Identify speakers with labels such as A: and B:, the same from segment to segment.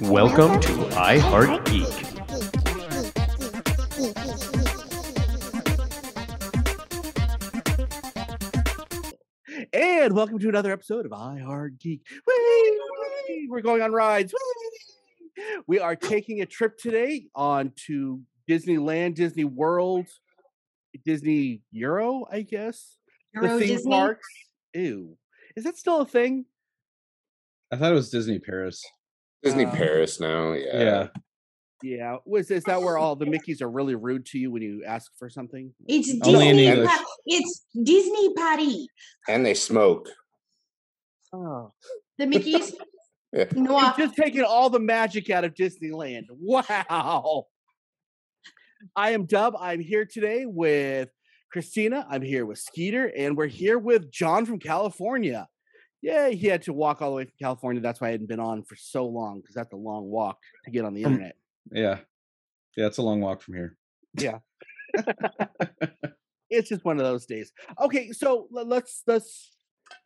A: Welcome to I Heart Geek.
B: And welcome to another episode of I Heart Geek. Whee! Whee! We're going on rides. Whee! We are taking a trip today on to Disneyland, Disney World, Disney Euro, I guess.
C: Euro
B: the theme
C: Disney?
B: parks. Ew. Is that still a thing?
D: I thought it was Disney Paris.
E: Disney
B: Uh,
E: Paris now, yeah.
D: Yeah.
B: Yeah. Was is that where all the Mickeys are really rude to you when you ask for something?
C: It's
D: Only in
C: Disney.
D: English.
C: Pa- it's Disney Paris.
E: And they smoke.
B: Oh.
C: The Mickey's.
E: Yeah.
C: Noah.
B: You've just taking all the magic out of Disneyland. Wow. I am Dub. I'm here today with Christina. I'm here with Skeeter, and we're here with John from California. Yeah, he had to walk all the way from California. That's why I hadn't been on for so long because that's a long walk to get on the internet.
D: Yeah. Yeah, it's a long walk from here. Yeah.
B: it's just one of those days. Okay, so let's let's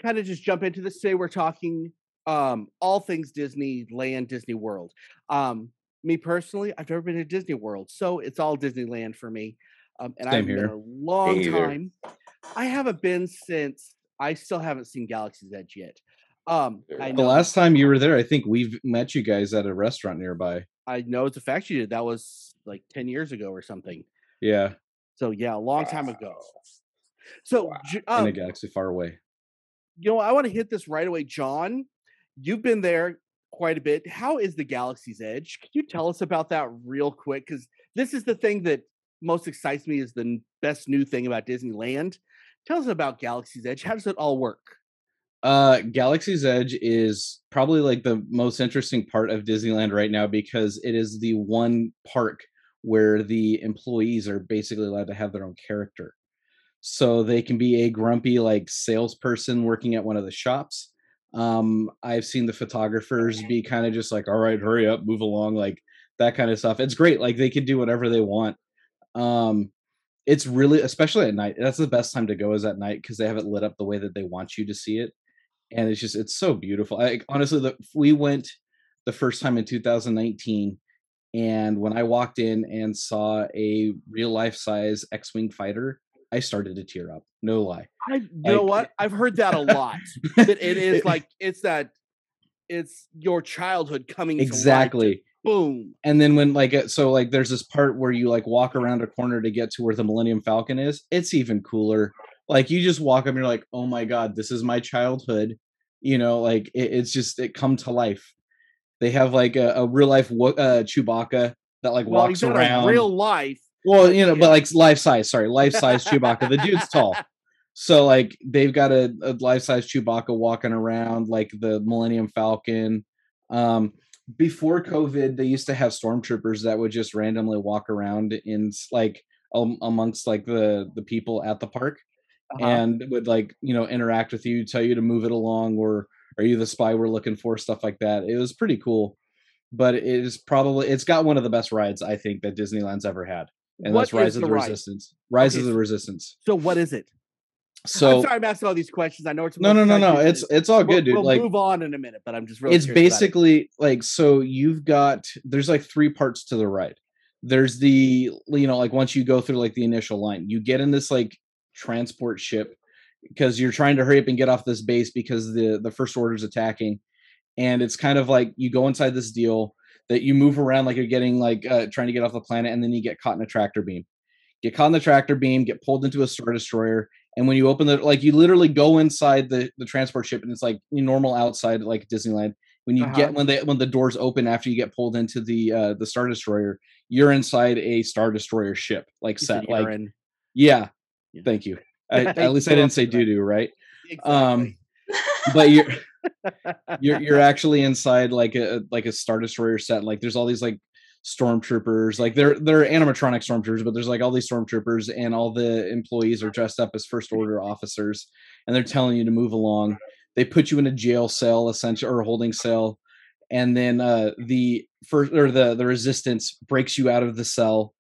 B: kind of just jump into this. Today we're talking um all things Disneyland, Disney World. Um, me personally, I've never been to Disney World, so it's all Disneyland for me. Um, and
D: Same
B: I've been
D: here.
B: a long time. I haven't been since I still haven't seen Galaxy's Edge yet. Um, I
E: The
D: The last time you were there, I think we've met you guys at a restaurant nearby.
B: I know it's a fact you did. That was like ten years ago or something.
D: Yeah.
B: So yeah, a long time ago. So
E: Wow.
B: J-
D: In
B: um,
D: a galaxy far away.
B: you know, I want to hit this right away, John. You've been there quite a bit. How is the Galaxy's Edge? Can you tell us about that real quick? Because this is the thing that most excites me. Is the best new thing about Disneyland. Tell us about Galaxy's Edge. How does it all work?
D: Uh Galaxy's Edge is probably like the most interesting part of Disneyland right now because it is the one park where the employees are basically allowed to have their own character. So they can be a grumpy like salesperson working at one of the shops. Um, I've seen the photographers be kind of just like, all right, hurry up, move along, like that kind of stuff. It's great. Like they can do whatever they want. Um, it's really, especially at night, that's the best time to go is at night because they have it lit up the way that they want you to see it and it's just it's so beautiful. I honestly, the, we went the first time in 2019, and when I walked in and saw a real life size X-wing fighter, I started to tear up. No lie.
B: I, you know what? I've heard that a lot. that it is like it's that it's your childhood coming to
D: exactly.
B: Boom.
D: And then when like uh, so like there's this part where you like walk around a corner to get to where the Millennium Falcon is. It's even cooler. Like you just walk up and you're like, oh my god, this is my childhood. You know, like it, it's just it come to life. They have like a, a real life uh, Chewbacca that like
B: Well,
D: walks
B: he's not a
D: around.
B: real life.
D: well, you know,
B: yeah.
D: but like life size. Sorry, life size Chewbacca. The dude's tall. So like they've got a, a life size Chewbacca walking around like the Millennium Falcon. Um, before COVID, they used to have stormtroopers that would just randomly walk around in like um, amongst like the the people at the park
B: Uh-huh.
D: and would like you know interact with you, tell you to move it along, or are you the spy we're looking for? Stuff like that. It was pretty cool. But it is probably it's got one of the best rides I think that Disneyland's ever had, and
B: What
D: that's Rise of
B: the ride?
D: Resistance. Rise
B: Okay,
D: of the Resistance.
B: So what is it? I'm sorry, I'm asking all these questions. I know it's
D: no, no, no, no. It's it's all
B: We'll-
D: good, dude.
B: We'll
D: like
B: move on in a minute, but I'm just really
D: it's
B: about it.
D: basically like so you've got there's like three parts to the ride there's the you know like once you go through like the initial line you get in this like transport ship because you're trying to hurry up and get off this base because the the first order's attacking and it's kind of like you go inside this deal that you move around like you're getting like uh, trying to get off the planet and then you get caught in a tractor beam get caught in the tractor beam get pulled into a star destroyer and when you open the like you literally go inside the the transport ship and it's like normal outside like disneyland when you
B: Uh-huh.
D: get when they when the doors open after you get pulled into the uh the star destroyer you're inside a star destroyer ship like
B: You
D: set like yeah,
B: Yeah.
D: thank you I, at least i didn't say
B: that.
D: doo-doo right
B: Exactly.
D: um but you're you're you're actually inside like a like a star destroyer set like there's all these like stormtroopers like they're they're animatronic stormtroopers but there's like all these stormtroopers and all the employees are dressed up as first order officers and they're telling you to move along they put you in a jail cell essentially or a holding cell and then uh the first or the the resistance breaks you out of the cell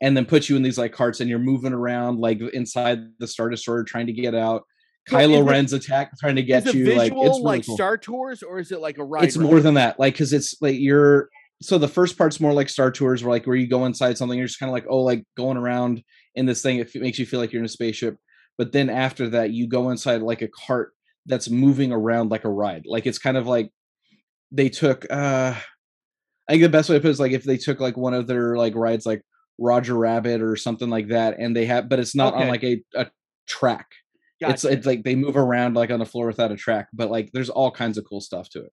D: and then puts you in these like carts and you're moving around like inside the star destroyer trying to get out Kylo
B: it-
D: Ren's attack trying to get you
B: visual
D: like it's really
B: like
D: cool.
B: Star Tours or is it like a ride?
D: it's more than that like because it's like you're so the first part's more like Star Tours, where like where you go inside something, you're just kind of like, oh, like going around in this thing, it makes you feel like you're in a spaceship. But then after that, you go inside like a cart that's moving around like a ride. Like it's kind of like they took uh I think the best way to put it is like if they took like one of their like rides like Roger Rabbit or something like that, and they have but it's not on like a, a track. It's it's like they move around like on the floor without a track, but like there's all kinds of cool stuff to it.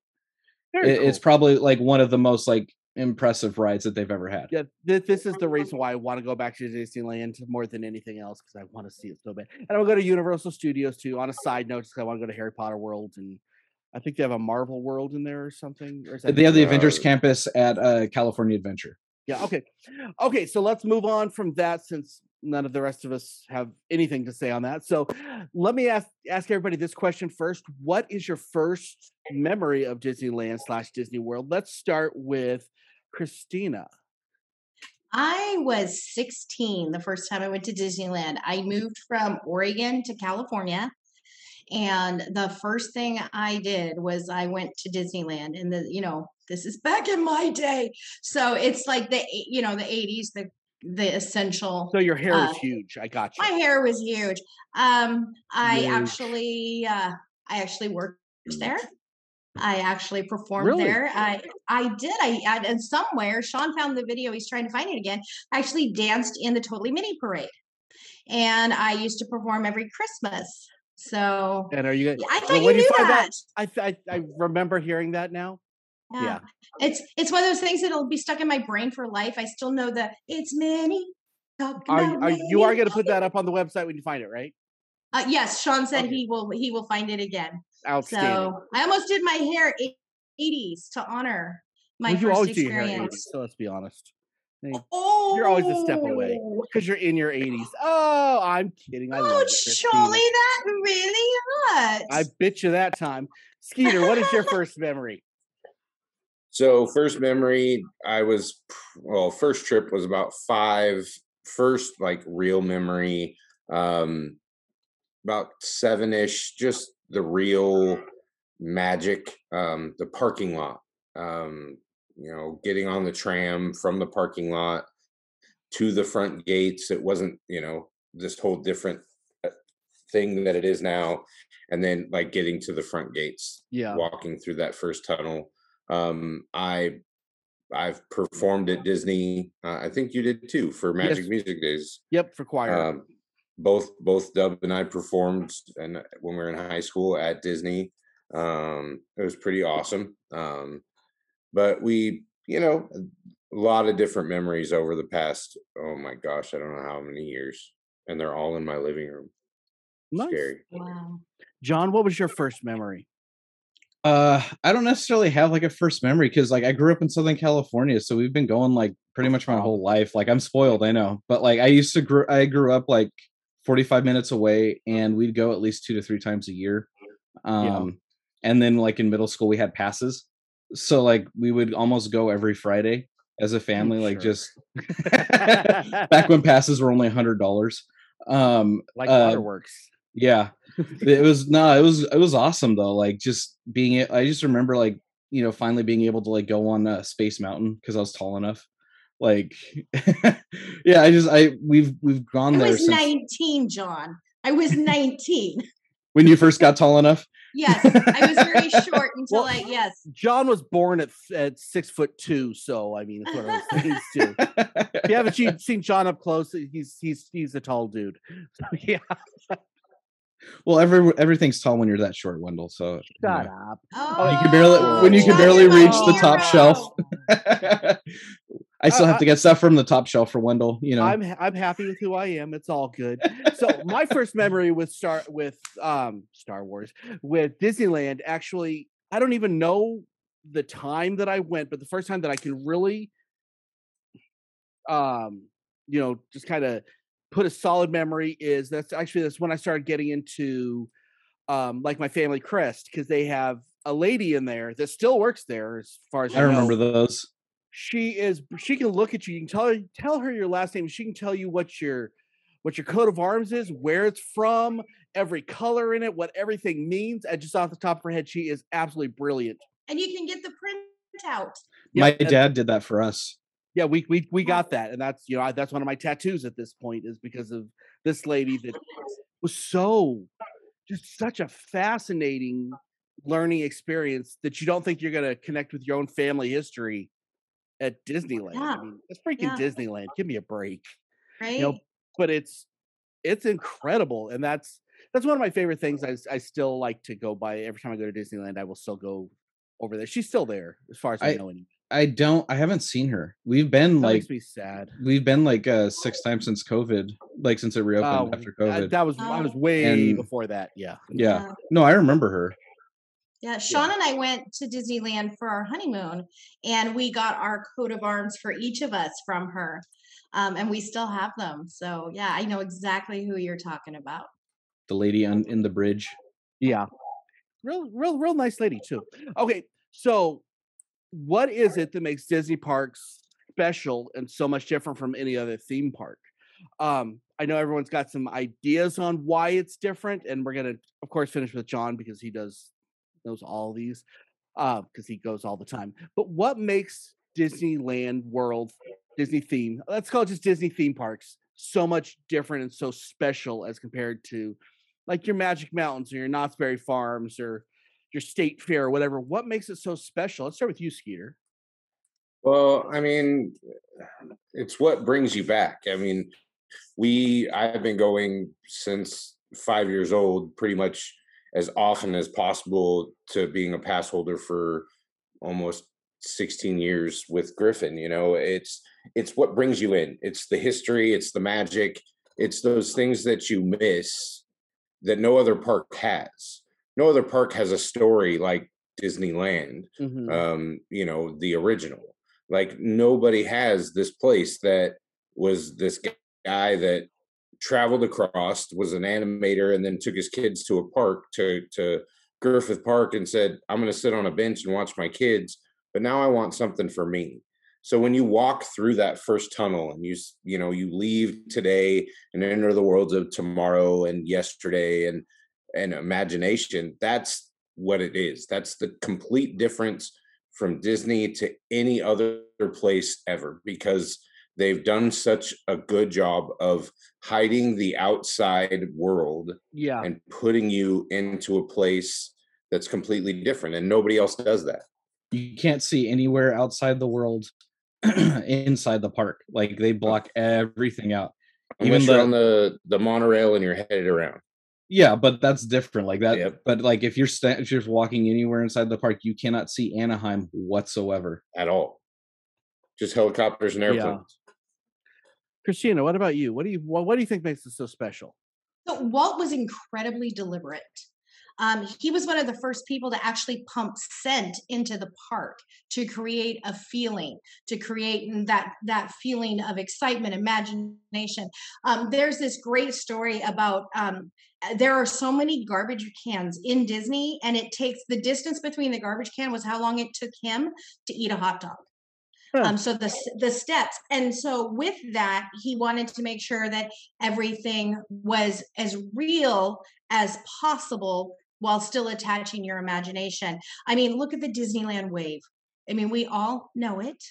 B: Very
D: It's
B: cool.
D: probably like one of the most like impressive rides that they've ever had.
B: Yeah, this, this is the reason why I want to go back to Disneyland more than anything else because I want to see it so bad. And I'll go to Universal Studios too. On a side note, because I want to go to Harry Potter World and I think they have a Marvel World in there or something. Or
D: They have the Avengers campus at uh, California Adventure.
B: Yeah. Okay. Okay. So let's move on from that since none of the rest of us have anything to say on that. So let me ask ask everybody this question first. What is your first memory of Disneyland slash Disney World? Let's start with Christina.
C: I was 16 the first time I went to Disneyland. I moved from Oregon to California. And the first thing I did was I went to Disneyland and the, you know, this is back in my day. So it's like the, you know, the 80s, the, the essential.
B: So your hair
C: Uh,
B: is huge. I got you.
C: My hair was huge. Um, I
B: Huge.
C: actually, uh, I actually worked there. I actually performed
B: Really?
C: there. I I did. I, I and somewhere Sean found the video. He's trying to find it again. I actually danced in the Totally Minnie Parade, and I used to perform every Christmas. So
B: And are you?
C: I
B: well,
C: thought you knew
B: find
C: that.
B: I, I I remember hearing that now. Yeah.
C: It's it's one of those things that'll be stuck in my brain for life. I still know that it's many.
B: Are, are you are going to put that up on the website when you find it, right?
C: Uh, yes, Sean said
B: Okay.
C: he will he will find it again.
B: Outstanding.
C: So I almost did my hair 80s to honor my
B: Well, you
C: first
B: always do your hair 80s,
C: experience.
B: so let's be honest.
C: Oh,
B: You're always a step away. Because you're in your 80s. Oh, I'm kidding. I
C: Oh, Charlie, that really hurts.
B: I bit you that time. Skeeter, what is your first memory?
E: So first memory, I was well. First trip was about five. First like real memory, um, about seven ish. Just the real magic. Um, the parking lot. Um, you know, getting on the tram from the parking lot to the front gates. It wasn't you know this whole different uh, thing that it is now, and then like getting to the front gates
B: Yeah.
E: walking through that first tunnel. Um, I I've performed at Disney. Uh, I think you did too for Magic
B: Yes.
E: Music Days.
B: Yep, for choir.
E: Um, both both Dub and I performed, and when we were in high school at Disney, um, it was pretty awesome. Um, but we, you know, a lot of different memories over the past. Oh my gosh, I don't know how many years, and they're all in my living room.
B: nice.
E: Scary.
C: wow.
B: John, what was your first memory?
D: Uh, I don't necessarily have like a first memory because like I grew up in Southern California, so we've been going like pretty much my whole life. Like I'm spoiled, I know, but like I used to grow, I grew up like 45 minutes away, and we'd go at least two to three times a year. Um, and then like in middle school we had passes, so like we would almost go every Friday as a family, like
B: sure.
D: just back when passes were only a hundred dollars. Um,
B: like
D: uh,
B: waterworks.
D: Yeah it was no it was it was awesome though like just being i just remember like you know finally being able to like go on uh, space mountain because i was tall enough like yeah i just i we've we've gone
C: I
D: there
C: was
D: since
C: 19, John. I was 19.
D: when you first got tall enough
C: yes, I was very short until
B: Well,
C: I yes.
B: John was born at at six foot two, so I mean it's one of those things too. If you haven't seen, seen John up close, he's he's he's a tall dude. So, yeah,
D: well every everything's tall when you're that short wendell so you
B: shut
D: know.
B: up.
C: Oh,
D: you can barely-
E: when you can
D: barely reach the top shelf. i still have to get stuff from the top shelf for wendell you know
B: I'm I'm happy with who I am. It's all good. So my first memory with Star with um Star Wars with Disneyland actually I don't even know the time that I went, but the first time that I can really um you know just kind of put a solid memory is that's actually that's when I started getting into um like my family crest because they have a lady in there that still works there as far as
D: i remember
B: know
D: those
B: she is she can look at you you can tell her tell her your last name she can tell you what your what your coat of arms is where it's from every color in it what everything means and just off the top of her head she is absolutely brilliant
C: And you can get the printout.
B: Yep,
D: My dad did that for us.
B: Yeah, we we we got that, and that's you know I, that's one of my tattoos at this point is because of this lady that was so just such a fascinating learning experience that you don't think you're gonna connect with your own family history at Disneyland.
C: Yeah,
B: I mean, it's freaking
C: yeah.
B: Disneyland. Give me a break,
C: Right?
B: you know. But it's it's incredible, and that's that's one of my favorite things. I I still like to go by every time I go to Disneyland. I will still go over there. She's still there, as far as I,
D: I-
B: know. Anyway.
D: I don't. I haven't seen her. We've been
B: That
D: like
B: makes me sad.
D: we've been like uh six times since COVID, like since it reopened
B: Oh,
D: after
B: I-
D: COVID.
B: that was I was
C: Oh.
B: way
D: And-
B: before that. Yeah.
D: yeah.
C: Yeah.
D: No, I remember her.
C: Yeah, Sean and I went to Disneyland for our honeymoon, and we got our coat of arms for each of us from her, um, and we still have them. So yeah, I know exactly who you're talking about.
D: The lady on in the bridge.
B: Yeah. Real, real, real nice lady too. Okay, so what is it that makes Disney parks special and so much different from any other theme park? Um, I know everyone's got some ideas on why it's different, and we're gonna, of course, finish with John because he does knows all these, uh, because he goes all the time. But what makes Disneyland World, Disney theme, let's call it just Disney theme parks, so much different and so special as compared to like your Magic Mountains or your Knott's Berry Farms or your State Fair or whatever. What makes it so special? Let's start with you, Skeeter.
E: Well, I mean, it's what brings you back. I mean, we I've been going since five years old, pretty much as often as possible to being a pass holder for almost 16 years with Griffin. You know, it's it's what brings you in. It's the history, it's the magic, it's those things that you miss that no other park has. No other park has a story like Disneyland
B: Mhm.
E: um you know the original like nobody has this place that was this guy that traveled across was an animator and then took his kids to a park to to griffith park and said i'm going to sit on a bench and watch my kids but now i want something for me so when you walk through that first tunnel and you you know you leave today and enter the worlds of tomorrow and yesterday and and imagination that's what it is that's the complete difference from disney to any other place ever because they've done such a good job of hiding the outside world
B: yeah.
E: and putting you into a place that's completely different and nobody else does that
D: You can't see anywhere outside the world inside the park. Like they block everything out.
E: unless
D: Even the-
E: on the the monorail and you're headed around
D: Yeah, but that's different. Like that.
E: Yep.
D: But like if you're sta- if you're walking anywhere inside the park, you cannot see Anaheim whatsoever.
E: at all just helicopters and
B: Yeah.
E: airplanes
B: Christina, what about you? What do you what, what do you think makes it so special?
C: So Walt was incredibly deliberate. Um, he was one of the first people to actually pump scent into the park to create a feeling, to create that that feeling of excitement, imagination. Um, there's this great story about um, there are so many garbage cans in Disney, and it takes the distance between the garbage can was how long it took him to eat a hot dog. Um, so the the steps, and so with that, he wanted to make sure that everything was as real as possible while still attaching your imagination. I mean, look at the Disneyland wave. I mean, we all know it.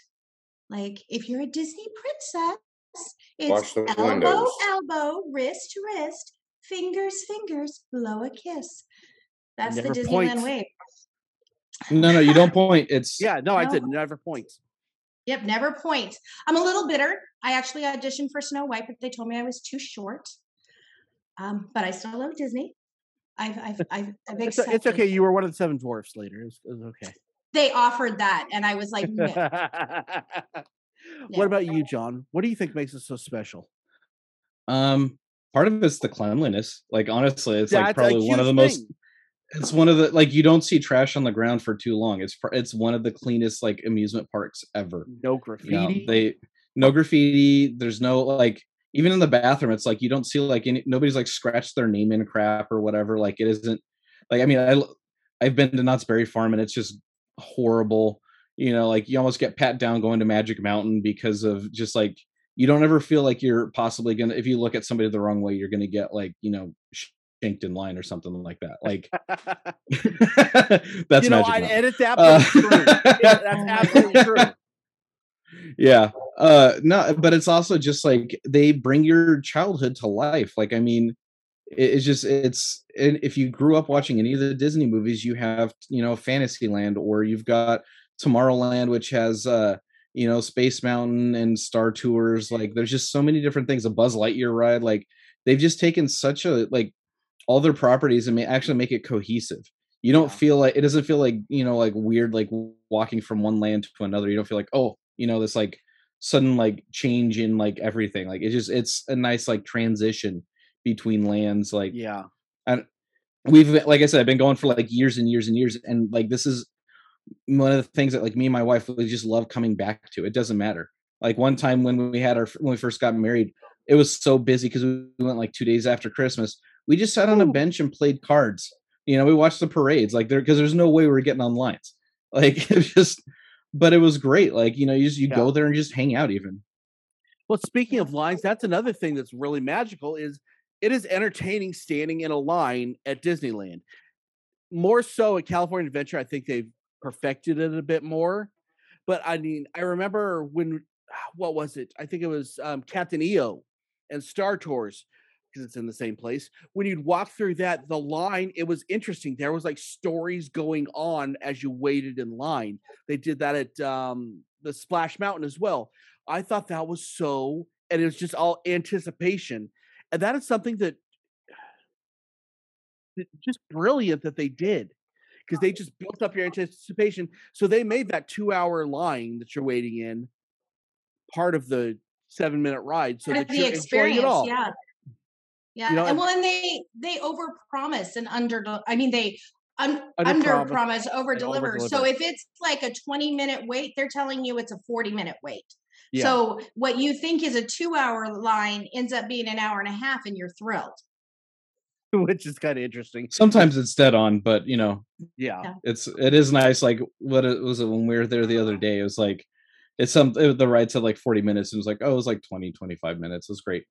C: Like, if you're a Disney princess, it's elbow,
E: windows.
C: elbow, wrist to wrist, fingers, fingers, blow a kiss. That's
B: Never
C: the Disneyland
B: points.
C: wave.
D: No, no, you don't point. It's
B: Yeah, no, I
C: No.
B: did never point.
C: Yep, never point. I'm a little bitter. I actually auditioned for Snow White, but they told me I was too short. Um, but I still love Disney. I've, I've, I've, I've
B: It's, it's okay. You were one of the seven dwarfs later. It was, it was okay.
C: They offered that, and I was like, no.
B: What about you, John? What do you think makes it so special?
D: um part of it's the cleanliness. Like honestly, it's like
B: That's a
D: probably one of
B: huge
D: the most it's one of the like you don't see trash on the ground for too long. It's pr- it's one of the cleanest like amusement parks ever.
B: No
D: You know,
B: graffiti.
D: they no graffiti. There's no like even in the bathroom. It's like you don't see like any nobody's like scratched their name in crap or whatever. Like it isn't like I mean I I've been to Knott's Berry Farm and it's just horrible. You know, like you almost get pat down going to Magic Mountain because of just like you don't ever feel like you're possibly gonna if you look at somebody the wrong way you're gonna get like you know shanked in line or something like that. Like that's
B: you know,
D: magic. Mountain.
B: edit that,
D: Uh.
B: Yeah, that's absolutely true.
D: Yeah uh no but it's also just like they bring your childhood to life like i mean it- it's just it's and if you grew up watching any of the disney movies you have you know fantasyland or you've got tomorrowland which has uh you know space mountain and star tours like there's just so many different things a buzz lightyear ride like they've just taken such a like all their properties and may actually make it cohesive. You don't feel like it doesn't feel like you know like weird like walking from one land to another. You don't feel like oh you know this like sudden like change in like everything like it's just it's a nice like transition between lands like
B: Yeah.
D: And we've like i said i've been going for like years and years and years and like this is one of the things that like me and my wife we just love coming back to it doesn't matter like one time when we had our when we first got married it was so busy because we went like two days after christmas we just sat on a bench and played cards you know we watched the parades like there because there's no way we were getting on lines like it just but it was great like you know you just you
B: Yeah.
D: go there and just hang out even
B: Well, speaking of lines, that's another thing that's really magical is it is entertaining standing in a line at Disneyland. More so at California Adventure, I think they've perfected it a bit more. But I mean, I remember when what was it? I think it was um, Captain EO and Star Tours because it's in the same place. When you'd walk through that, the line, it was interesting. There was like stories going on as you waited in line. They did that at um, the Splash Mountain as well. I thought that was so, and it was just all anticipation. And that is something that just brilliant that they did because they just built up your anticipation. So they made that two hour line that you're waiting in part of the seven minute ride. So that
C: the
B: you're enjoying
C: experience,
B: it all.
C: yeah. Yeah,
B: know,
C: and
B: and-
C: well, and they they over promise and under. I mean, they un,
B: Under
C: under
B: promise
C: promise, over deliver. So if it's like a twenty minute wait, they're telling you it's a forty minute wait.
B: Yeah.
C: So what you think is a two hour line ends up being an hour and a half, and you're thrilled.
B: Which is kind of interesting.
D: sometimes it's dead on but you know
B: Yeah.
C: Yeah.
D: it's it is nice like what it was it when we were there the other day it was like it's some it, the ride said like 40 minutes and it was like oh it was like 20 25 minutes it was great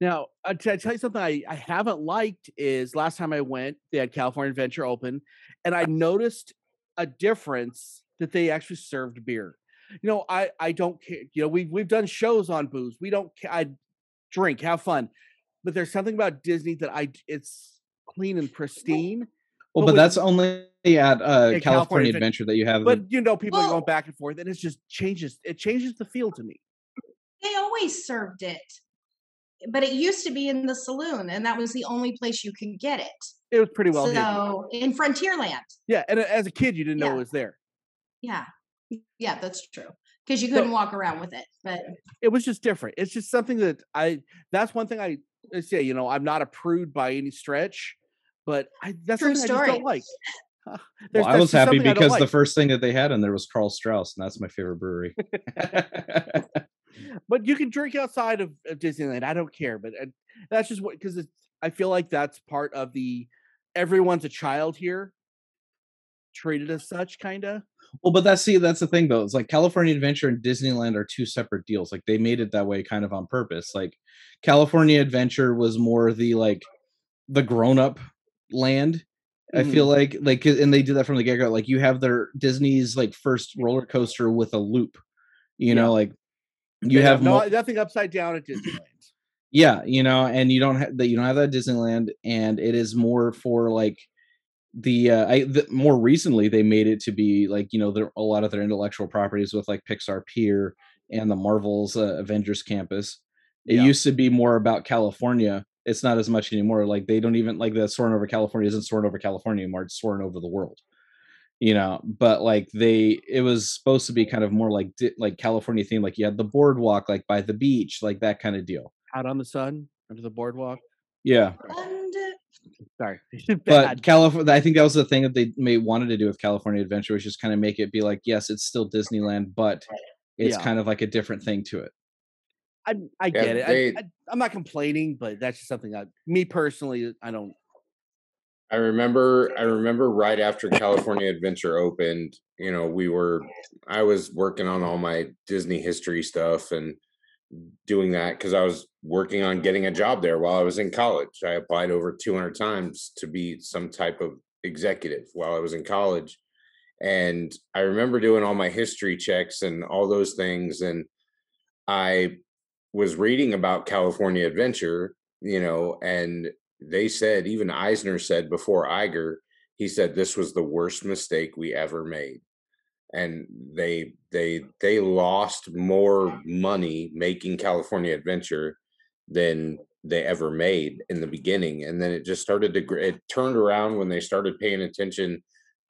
B: Now, uh, to I tell you something I, I haven't liked is last time I went, they had California Adventure open, and I noticed a difference that they actually served beer. You know, I I don't care. You know, we've we've done shows on booze. We don't. ca- I drink, have fun, but there's something about Disney that I it's clean and pristine.
D: well
B: But
D: but
B: with-
D: that's only at uh
B: Yeah,
D: california,
B: California Adven-
D: adventure that you have
B: But you know, people are going back and forth, and it just changes. It changes the feel to me.
C: They always served it, but it used to be in the saloon, and that was the only place you could get it.
B: It was pretty well hidden.
C: so in Frontierland,
B: Yeah, and uh, as a kid, you didn't know it was there.
C: yeah, yeah, that's true. Because you couldn't walk around with it, but
B: it was just different. It's just something that I. That's one thing I, I say. You know, I'm not a prude by any stretch, but I that's
C: True
B: something I just
C: story.
B: don't like.
D: well, i was happy
B: something I
D: because the
B: like.
D: first thing that they had in there was karl strauss and that's my favorite brewery
B: But you can drink outside of, of Disneyland. I don't care. But uh, that's just what because I feel like that's part of the everyone's a child here, treated as such, kind of.
D: well but that's see that's the thing though it's like california adventure and disneyland are two separate deals like they made it that way kind of on purpose like california adventure was more the like the grown-up land I
B: Mm-hmm.
D: feel like like and they did that from the get go. Like you have their Disney's like first roller coaster with a loop. You
B: Yeah.
D: know, like you
B: They
D: have
B: no,
D: more,
B: nothing upside down at Disneyland.
D: yeah, you know, and you don't have that. You don't have that at Disneyland, and it is more for like the uh I the, more recently they made it to be like you know there a lot of their intellectual properties with like Pixar Pier and the Marvel's uh, Avengers Campus. It
B: Yeah.
D: used to be more about California. It's not as much anymore. Like they don't even like the soaring over California isn't soaring over California anymore. It's soaring over the world. You know, but like they, it was supposed to be kind of more like di- like California theme. Like you had the boardwalk, like by the beach, like that kind of deal.
B: Out on the sun, under the boardwalk.
D: Yeah,
C: and
B: Sorry,
D: but. California, I think that was the thing that they may wanted to do with California Adventure, was just kind of make it be like, yes, it's still Disneyland, but it's
B: Yeah.
D: kind of like a different thing to it.
B: I I
E: Yeah,
B: get it.
E: they-
B: I, I, I'm not complaining, but that's just something I, me personally, I don't.
E: I remember I remember right after California Adventure opened, you know, we were I was working on all my Disney history stuff and doing that because I was working on getting a job there while I was in college. I applied over 200 times to be some type of executive while I was in college. And I remember doing all my history checks and all those things. And I was reading about California Adventure, you know, and they said, even Eisner said before Iger, he said this was the worst mistake we ever made. And they they they lost more money making California Adventure than they ever made in the beginning and then it just started to it turned around when they started paying attention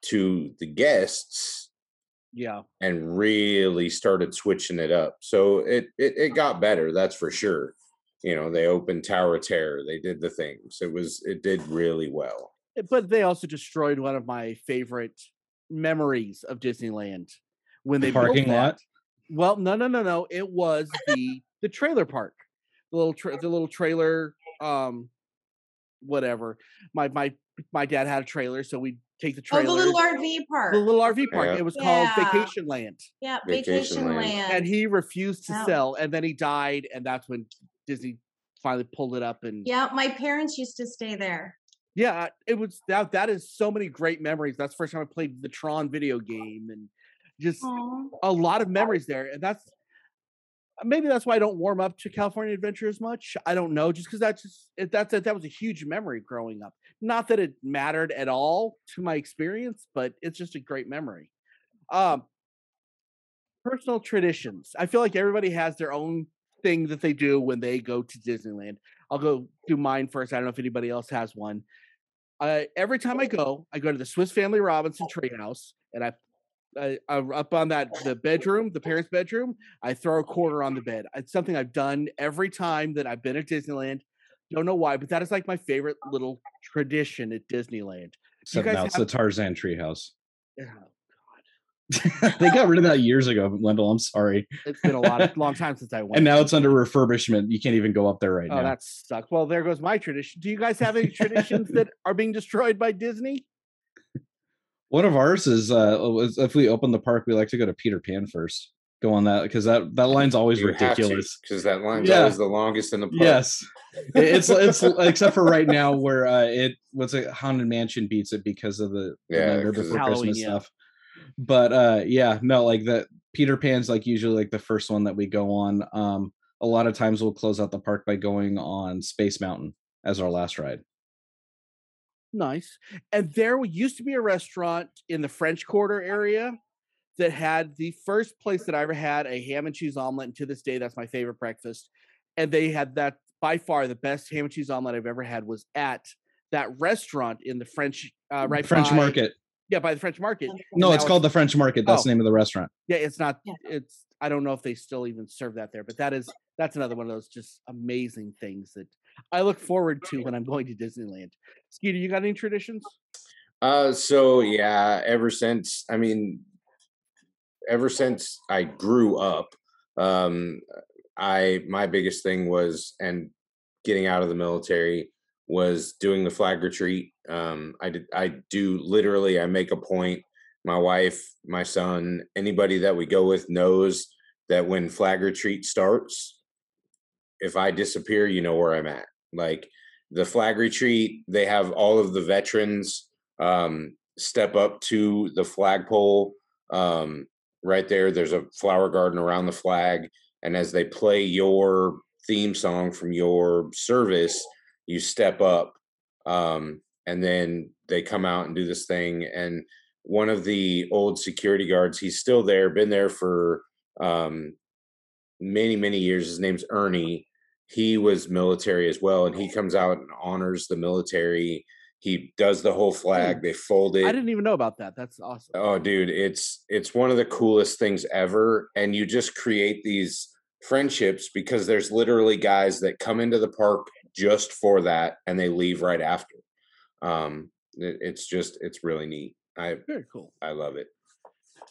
E: to the guests
B: Yeah.
E: and really started switching it up. So it it, it got better that's for sure you know they opened tower of terror they did the things it was it did really well
B: Eh, But they also destroyed one of my favorite memories of Disneyland when they built
D: Parking
B: that.
D: lot?
B: Well, no, no, no, no. It was the the trailer park, the little tra- the little trailer. Um, whatever. My my my dad had a trailer, so we'd take the
C: Oh,
B: trailer.
C: the little RV park.
B: the little RV park.
E: Yeah.
B: It was
C: Yeah.
B: called Vacation Land,
C: yeah,
E: Vacation
C: Vacation
E: Land.
C: Land.
B: and he refused to
C: Yeah.
B: sell, and then he died, and that's when Disney finally pulled it up. And
C: yeah, my parents used to stay there.
B: yeah, it was that. That is so many great memories. That's the first time I played the Tron video game, and just
C: Aw.
B: a lot of memories there, and that's maybe that's why I don't warm up to California Adventure as much. I don't know, just because that's just that's that was a huge memory growing up. Not that it mattered at all to my experience, but it's just a great memory. Um, personal traditions. I feel like everybody has their own thing that they do when they go to Disneyland. I'll go do mine first. I don't know if anybody else has one. Uh, every time I go, I go to the Swiss Family Robinson Treehouse, and I I, I up on that the bedroom, the parents' bedroom. I throw a quarter on the bed. It's something I've done every time that I've been at Disneyland. Don't know why, but that is like my favorite little tradition at Disneyland. Guys
D: now it's
B: have-
D: the Tarzan treehouse.
B: Yeah,
D: they got rid of that years ago, Wendell. I'm sorry.
B: It's been a lot of long time since I went.
D: And now it's under refurbishment. You can't even go up there right
B: oh,
D: now.
B: that sucks. Well, there goes my tradition. Do you guys have any traditions that are being destroyed by Disney?
D: One of ours is uh was if we open the park, we like to go to Peter Pan first. Go on that because that that line's always ridiculous.
E: because that line's
D: Yeah.
E: always the longest in the park.
D: Yes, it's it's except for right now where uh it what's a Haunted Mansion beats it because of the the
E: Yeah,
D: Nightmare
E: 'cause
D: Before Christmas
B: yeah.
D: stuff. But uh yeah, no, like that Peter Pan's like usually like the first one that we go on. Um, a lot of times we'll close out the park by going on Space Mountain as our last ride.
B: Nice. And there used to be a restaurant in the French Quarter area that had the first place that I ever had a ham and cheese omelet. And to this day, that's my favorite breakfast. And they had that by far the best ham and cheese omelet I've ever had was at that restaurant in the French, uh, right?
D: French Market.
B: Yeah, by the French Market.
D: No, it's called the French Market. That's
B: Oh.
D: the name of the restaurant.
B: Yeah, it's not.
C: Yeah.
B: It's. I don't know if they still even serve that there, but that is that's another one of those just amazing things that I look forward to when I'm going to Disneyland. Skeeter, you got any traditions?
E: Uh, so yeah, ever since I mean, ever since I grew up, um, I my biggest thing was and getting out of the military was doing the flag retreat. Um, I did I do literally I make a point. My wife, my son, anybody that we go with knows that when flag retreat starts, if I disappear, you know where I'm at. Like the flag retreat, they have all of the veterans um, step up to the flagpole um, right there. There's a flower garden around the flag, and as they play your theme song from your service, you step up, um, and then they come out and do this thing. And one of the old security guards, he's still there, been there for um, many many years. His name's Ernie. He was military as well, and he comes out and honors the military. He does the whole flag. They fold it.
B: I didn't even know about that. That's awesome.
E: Oh, dude, it's it's one of the coolest things ever, and you just create these friendships because there's literally guys that come into the park just for that, and they leave right after. Um, it- it's just it's really neat. I
B: Very cool.
E: I love it.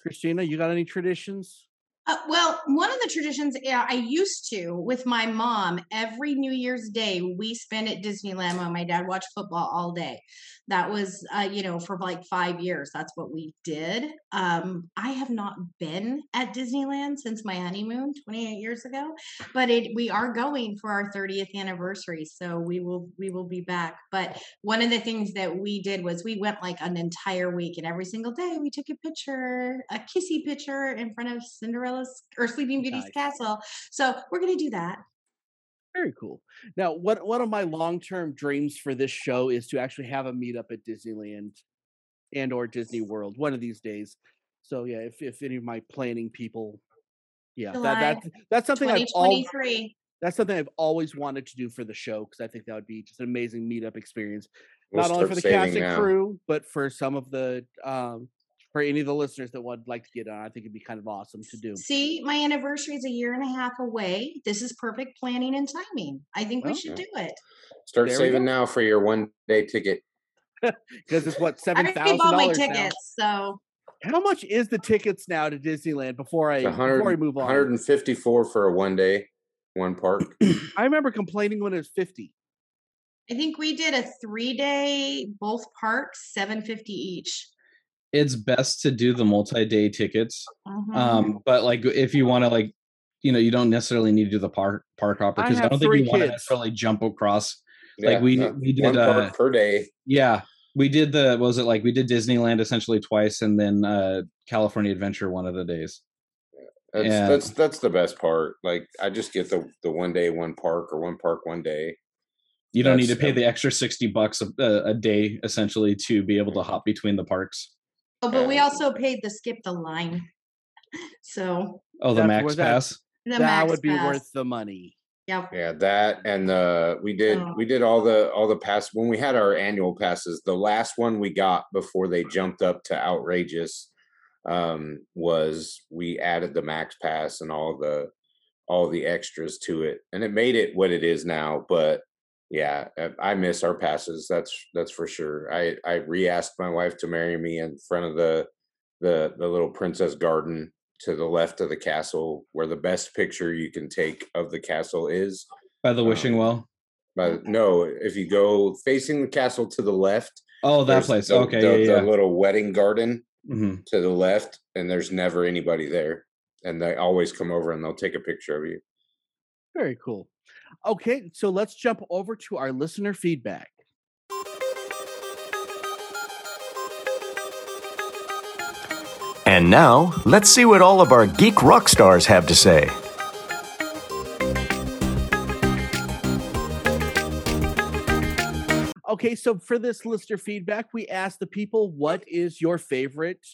B: Christina, you got any traditions?
C: Uh, well, one of the traditions I used to with my mom every New Year's Day we spent at Disneyland when my dad watched football all day. That was, uh, you know, for like five years. That's what we did. Um, I have not been at Disneyland since my honeymoon 28 years ago, but it we are going for our 30th anniversary, so we will we will be back. But one of the things that we did was we went like an entire week, and every single day we took a picture, a kissy picture in front of Cinderella's or Sleeping Beauty's
B: Nice.
C: castle. So we're gonna do that.
B: Very cool. Now, one one of my long term dreams for this show is to actually have a meetup at Disneyland and or Disney World one of these days. So yeah, if if any of my planning people, yeah, that,
C: July
B: that that's something I've al-
C: 2023.
B: that's something I've always wanted to do for the show because I think that would be just an amazing meetup experience,
E: We'll
B: not only for the
E: saving
B: cast and
E: now.
B: crew, but for some of the um for any of the listeners that would like to get on. I think it'd be kind of awesome to do.
C: See, my anniversary is a year and a half away. This is perfect planning and timing. I think we
B: Well,
C: should do it.
E: Start
B: There
E: saving now for your one day ticket.
B: Because it's what
C: I
B: seven
C: already bought my
B: dollars now.
C: tickets, so
B: How much is the tickets now to Disneyland before I
E: It's a hundred-
B: before we move on?
E: 154 for a one day, one park.
B: I remember complaining when it was fifty.
C: I think we did a three day, both parks, seven fifty each.
D: It's best to do the multi-day tickets.
C: Mhm.
D: Um, but like if you want to like, you know, you don't necessarily need to do the park park hopper because I,
B: have
D: don't think you want to
B: kids.
D: necessarily jump across. Like, we-
E: no,
D: we did,
E: one
D: uh,
E: per day.
D: Yeah, we did the what was it like we did Disneyland essentially twice, and then uh California Adventure one of the days.
E: That's
D: yeah.
E: that's that's the best part. Like I just get the the one day, one park, or one park, one day.
D: You don't need to pay the extra sixty bucks a, a a day essentially to be able to hop between the parks.
C: Oh, but we also paid to skip the line. So
D: Oh, the
B: That's
D: Max
B: where that-
D: Pass.
C: the
B: that
C: max
B: would be
C: pass.
B: worth the money.
C: Yep.
E: Yeah, that and the we did
C: Oh.
E: we did all the all the pass when we had our annual passes. The last one we got before they jumped up to outrageous um was we added the max pass and all the all the extras to it and it made it what it is now but yeah uh, i miss our passes that's that's for sure i i re-asked my wife to marry me in front of the the the little princess garden to the left of the castle where the best picture you can take of the castle is
D: By the wishing
E: Um,
D: well.
E: but no if you go facing the castle to the left
D: Oh, that
E: there's
D: place.
E: the,
D: okay,
E: the,
D: yeah,
E: the
D: yeah.
E: little wedding garden
D: hmm
E: to the left and there's never anybody there and they always come over and they'll take a picture of you
B: Very cool. Okay, so let's jump over to our listener feedback.
A: And now, let's see what all of our geek rock stars have to say.
B: Okay, so for this listener feedback, we asked the people what is your favorite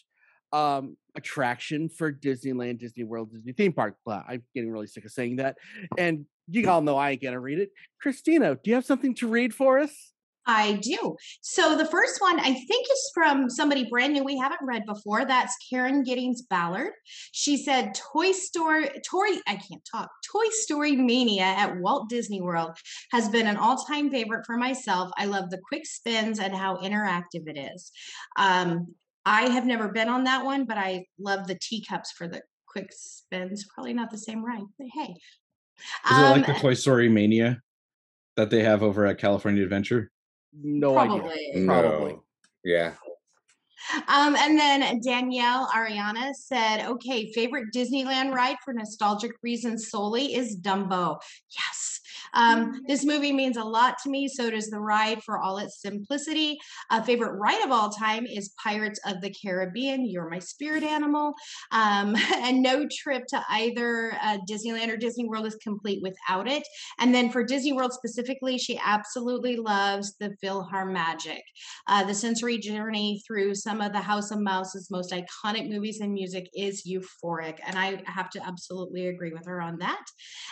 B: um attraction for Disneyland, Disney World, Disney theme park. Blah, I'm getting really sick of saying that. And you all know I ain't gonna read it. Christina, do you have something to read for us?
C: I do. So the first one I think is from somebody brand new we haven't read before. That's Karen Giddings Ballard. She said Toy Story Toy I can't talk. Toy Story Mania at Walt Disney World has been an all-time favorite for myself. I love the quick spins and how interactive it is. Um, I have never been on that one, but I love the teacups for the quick spins. Probably not the same ride, but hey.
D: Is it like the
C: Um,
D: Toy Story Mania that they have over at California Adventure?
B: No idea.
C: probably.
B: Probably.
E: No. yeah
C: Um, and then Danielle Ariana said, okay, favorite Disneyland ride for nostalgic reasons solely is Dumbo. Yes. Um, this movie means a lot to me. So does the ride for all its simplicity. A favorite ride of all time is Pirates of the Caribbean. You're my spirit animal. Um, and no trip to either uh, Disneyland or Disney World is complete without it. And then for Disney World specifically, she absolutely loves the PhilharMagic. Uh, the sensory journey through some of the House of Mouse's most iconic movies and music is euphoric. And I have to absolutely agree with her on that.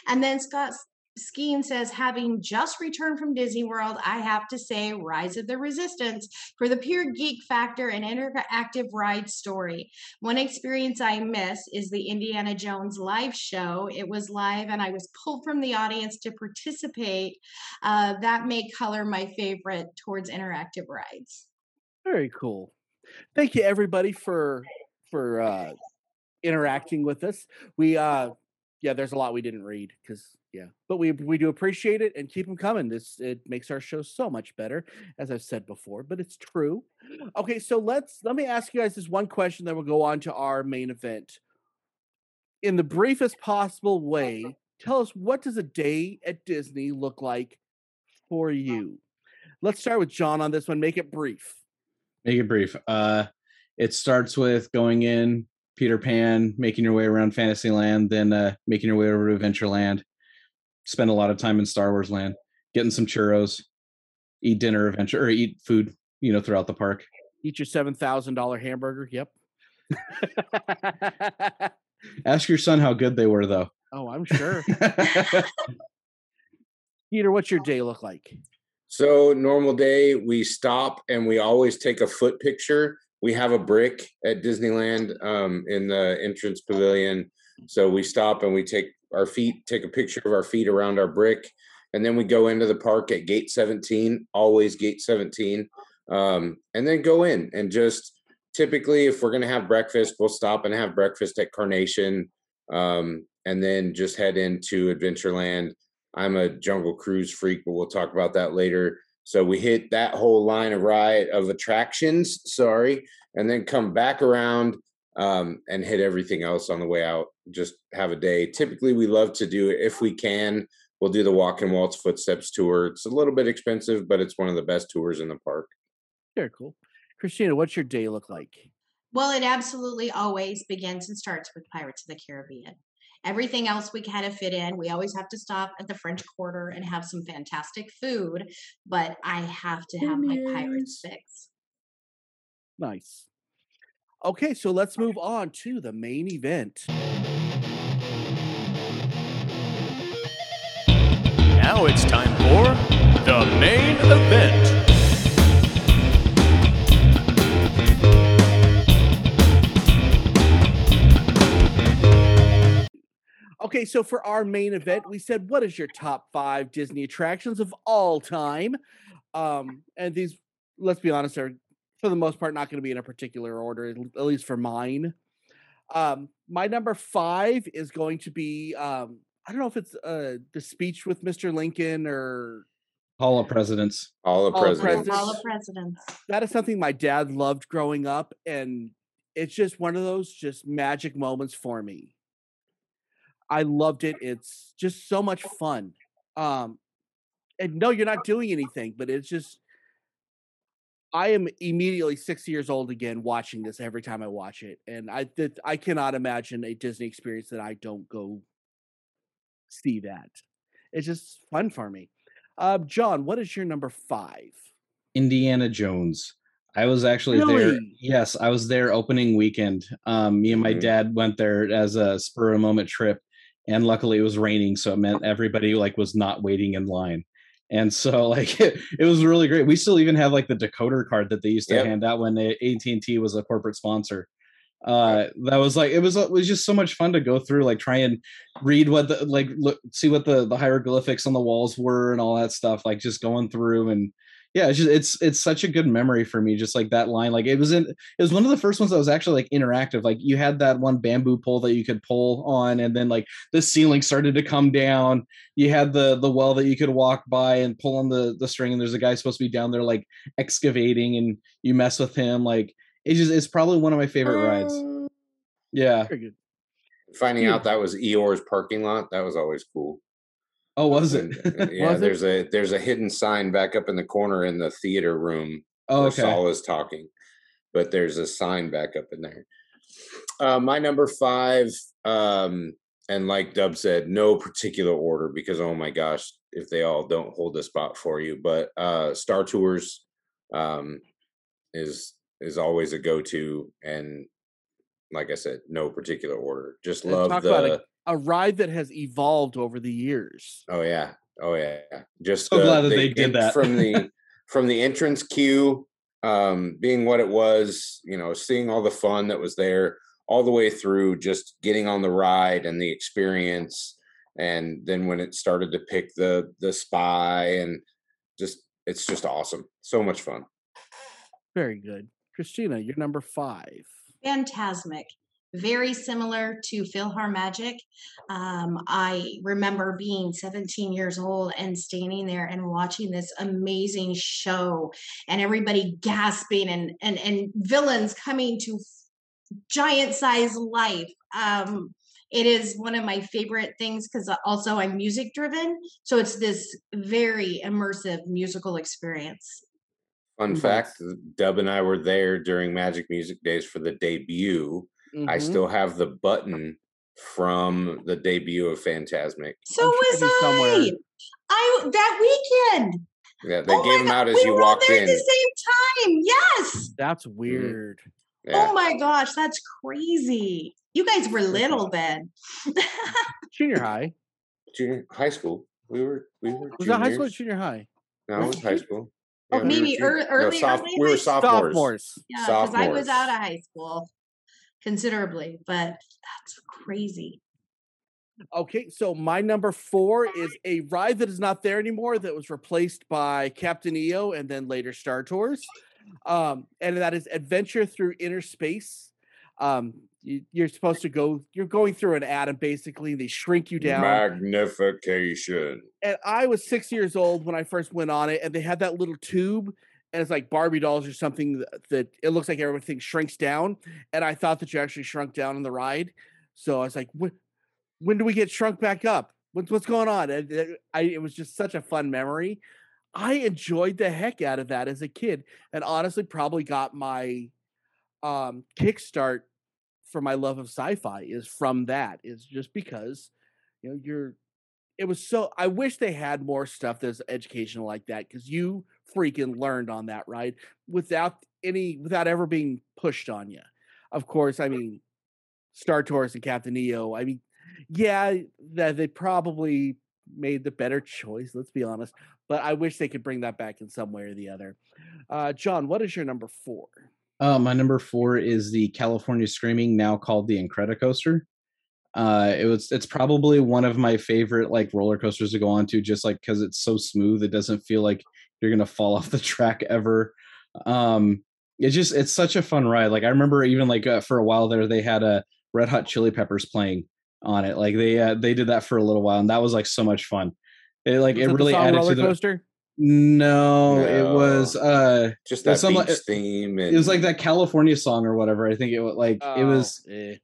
C: And then Scott Skeen says, having just returned from Disney World, I have to say Rise of the Resistance for the pure geek factor and interactive ride story. One experience I miss is the Indiana Jones live show. It was live and I was pulled from the audience to participate. Uh, that may color my favorite towards interactive rides.
B: Very cool. Thank you everybody for for uh interacting with us. We uh yeah, there's a lot we didn't read because yeah, but we we do appreciate it and keep them coming. This it makes our show so much better, as I've said before, but it's true. Okay, so let's let me ask you guys this one question, then we'll go on to our main event. In the briefest possible way, tell us what does a day at Disney look like for you? Let's start with John on this one. Make it brief.
D: Make it brief. Uh, it starts with going in Peter Pan, making your way around Fantasyland, then uh, making your way over to Adventureland. Spend a lot of time in Star Wars Land, getting some churros, eat dinner, adventure or eat food, you know, throughout the park.
B: Eat your seven thousand dollar hamburger. Yep.
D: Ask your son how good they were, though.
B: oh, I'm sure. Peter, what's your day look like?
E: So normal day, we stop and we always take a foot picture. We have a brick at Disneyland um, in the entrance pavilion. So we stop and we take our feet, take a picture of our feet around our brick, and then we go into the park at gate 17, always gate 17, um, and then go in and just typically, if we're going to have breakfast, we'll stop and have breakfast at Carnation, um, and then just head into Adventureland. I'm a Jungle Cruise freak, but we'll talk about that later. So we hit that whole line of ride of attractions, sorry, and then come back around um, and hit everything else on the way out. Just have a day. Typically, we love to do it if we can. We'll do the Walk in Walt's Footsteps tour. It's a little bit expensive, but it's one of the best tours in the park.
B: Very cool. Christina, what's your day look like?
C: Well, it absolutely always begins and starts with Pirates of the Caribbean. Everything else we kind of fit in. We always have to stop at the French Quarter and have some fantastic food, but I have to have my Pirates fix.
B: Nice. Okay, so let's move on to the main event.
A: Now it's time for the main event.
B: Okay, so for our main event, we said, what is your top five Disney attractions of all time? Um, and these, let's be honest, are for the most part not going to be in a particular order, at least for mine. Um, my number five is going to be, um, I don't know if it's uh, the speech with Mr. Lincoln or
D: Hall of Presidents.
E: All the
B: All
E: presidents.
B: presidents.
C: All the presidents.
B: that is something my dad loved growing up and it's just one of those just magic moments for me i loved it it's just so much fun um and no you're not doing anything but it's just i am immediately six years old again watching this every time i watch it and i did i cannot imagine a disney experience that i don't go see that it's just fun for me uh john what is your number five
D: Indiana Jones. I was actually there. Yes, I was there opening weekend. Um, me and my
E: Mhm.
D: dad went there as a spur of the moment trip, and luckily it was raining, so it meant everybody like was not waiting in line. And so like it, it was really great. We still even have like the decoder card that they used to
E: Yep.
D: hand out when AT and T was a corporate sponsor. Uh, that was like it was it was just so much fun to go through, like try and read what the like look see what the the hieroglyphics on the walls were and all that stuff. Like just going through and yeah it's just it's it's such a good memory for me just like that line like it was in it was one of the first ones that was actually like interactive like you had that one bamboo pole that you could pull on and then like the ceiling started to come down you had the the well that you could walk by and pull on the the string and there's a guy supposed to be down there like excavating and you mess with him like it just it's probably one of my favorite rides yeah
E: Finding
B: Yeah.
E: out that was Eeyore's parking lot, that was always cool.
D: oh was it
E: yeah,
B: Was it?
E: there's a there's a hidden sign back up in the corner in the theater room
D: oh
E: where
D: okay
E: Saul is talking, but there's a sign back up in there. Uh, my number five, um, and like Dub said, no particular order because oh my gosh, if they all don't hold a spot for you, but uh, Star Tours um, is is always a go to, and like I said, no particular order. Just
B: And
E: love
B: talk
E: the.
B: about a, a ride that has evolved over the years.
E: Oh yeah, oh yeah. Just
D: So
E: the-
D: glad that
E: the
D: they did that.
E: from the from the entrance queue, um, being what it was. You know, seeing all the fun that was there, all the way through, just getting on the ride and the experience, and then when it started to pick the the spy and just it's just awesome. So much fun.
B: Very good. Christina, you're number five.
C: Fantasmic. very similar to PhilharMagic. Um, I remember being 17 years old and standing there and watching this amazing show, and everybody gasping and and and villains coming to giant size life. Um, it is one of my favorite things because also I'm music driven, so it's this very immersive musical experience.
E: Fun
B: Nice.
E: fact: uh, Dub and I were there during Magic Music Days for the debut. I
B: Mhm.
E: still have the button from the debut of Fantasmic.
C: So was
B: it is somewhere.
C: I. I that weekend.
E: Yeah, they
C: oh
E: gave
C: my
E: them
C: God,
E: out as
C: we
E: you
C: were
E: walked
C: there
E: in.
C: at the same time. Yes.
B: That's mm-hmm. weird.
E: Oh yeah.
C: Oh my gosh, that's crazy. You guys were little then.
B: Junior high.
E: Junior high school. We were we were
B: Was that high school or junior high?
E: No, it was high school.
B: Oh,
E: we were
C: maybe
E: jun- no,
C: early-
E: soph-
C: early
E: we were sophomores.
B: Sophomores.
C: Yeah, because I was out of high school considerably, but that's crazy.
B: Okay, so my number four is a ride that is not there anymore that was replaced by Captain EO and then later Star Tours. Um, and that is Adventure Through Inner Space. Um, you, you're supposed to go, you're going through an atom basically, they shrink you down.
E: Magnification.
B: and I was six years old when I first went on it, and they had that little tube, and it's like Barbie dolls or something that, that it looks like everything shrinks down. And I thought that you actually shrunk down on the ride, so I was like, "When, when do we get shrunk back up? What's what's going on?" And it, I, it was just such a fun memory. I enjoyed the heck out of that as a kid, and honestly, probably got my um, kickstart for my love of sci-fi is from that. Is just because you know you're it was so I wish they had more stuff that's educational like that because you freaking learned on that ride without any without ever being pushed on you. Of course, I mean Star Tours and Captain EO. I mean, yeah, that they probably made the better choice, let's be honest. But I wish they could bring that back in some way or the other. Uh John, what is your number four?
D: Uh, my number four is the California Screaming, now called the Incredicoaster. Uh, it was it's probably one of my favorite like roller coasters to go on to, just like because it's so smooth. It doesn't feel like you're gonna fall off the track ever. Um, it's just it's such a fun ride. Like I remember even like uh, for a while there, they had a Red Hot Chili Peppers playing on it. Like they uh, they did that for a little while, and that was like so much fun. It like
B: Was
D: it really added
B: roller
D: to the.
B: coaster.
D: No, it was uh
E: Just that
D: some,
E: beach theme and
D: it was like that California song or whatever. I think it was like it was
B: Oh, eh.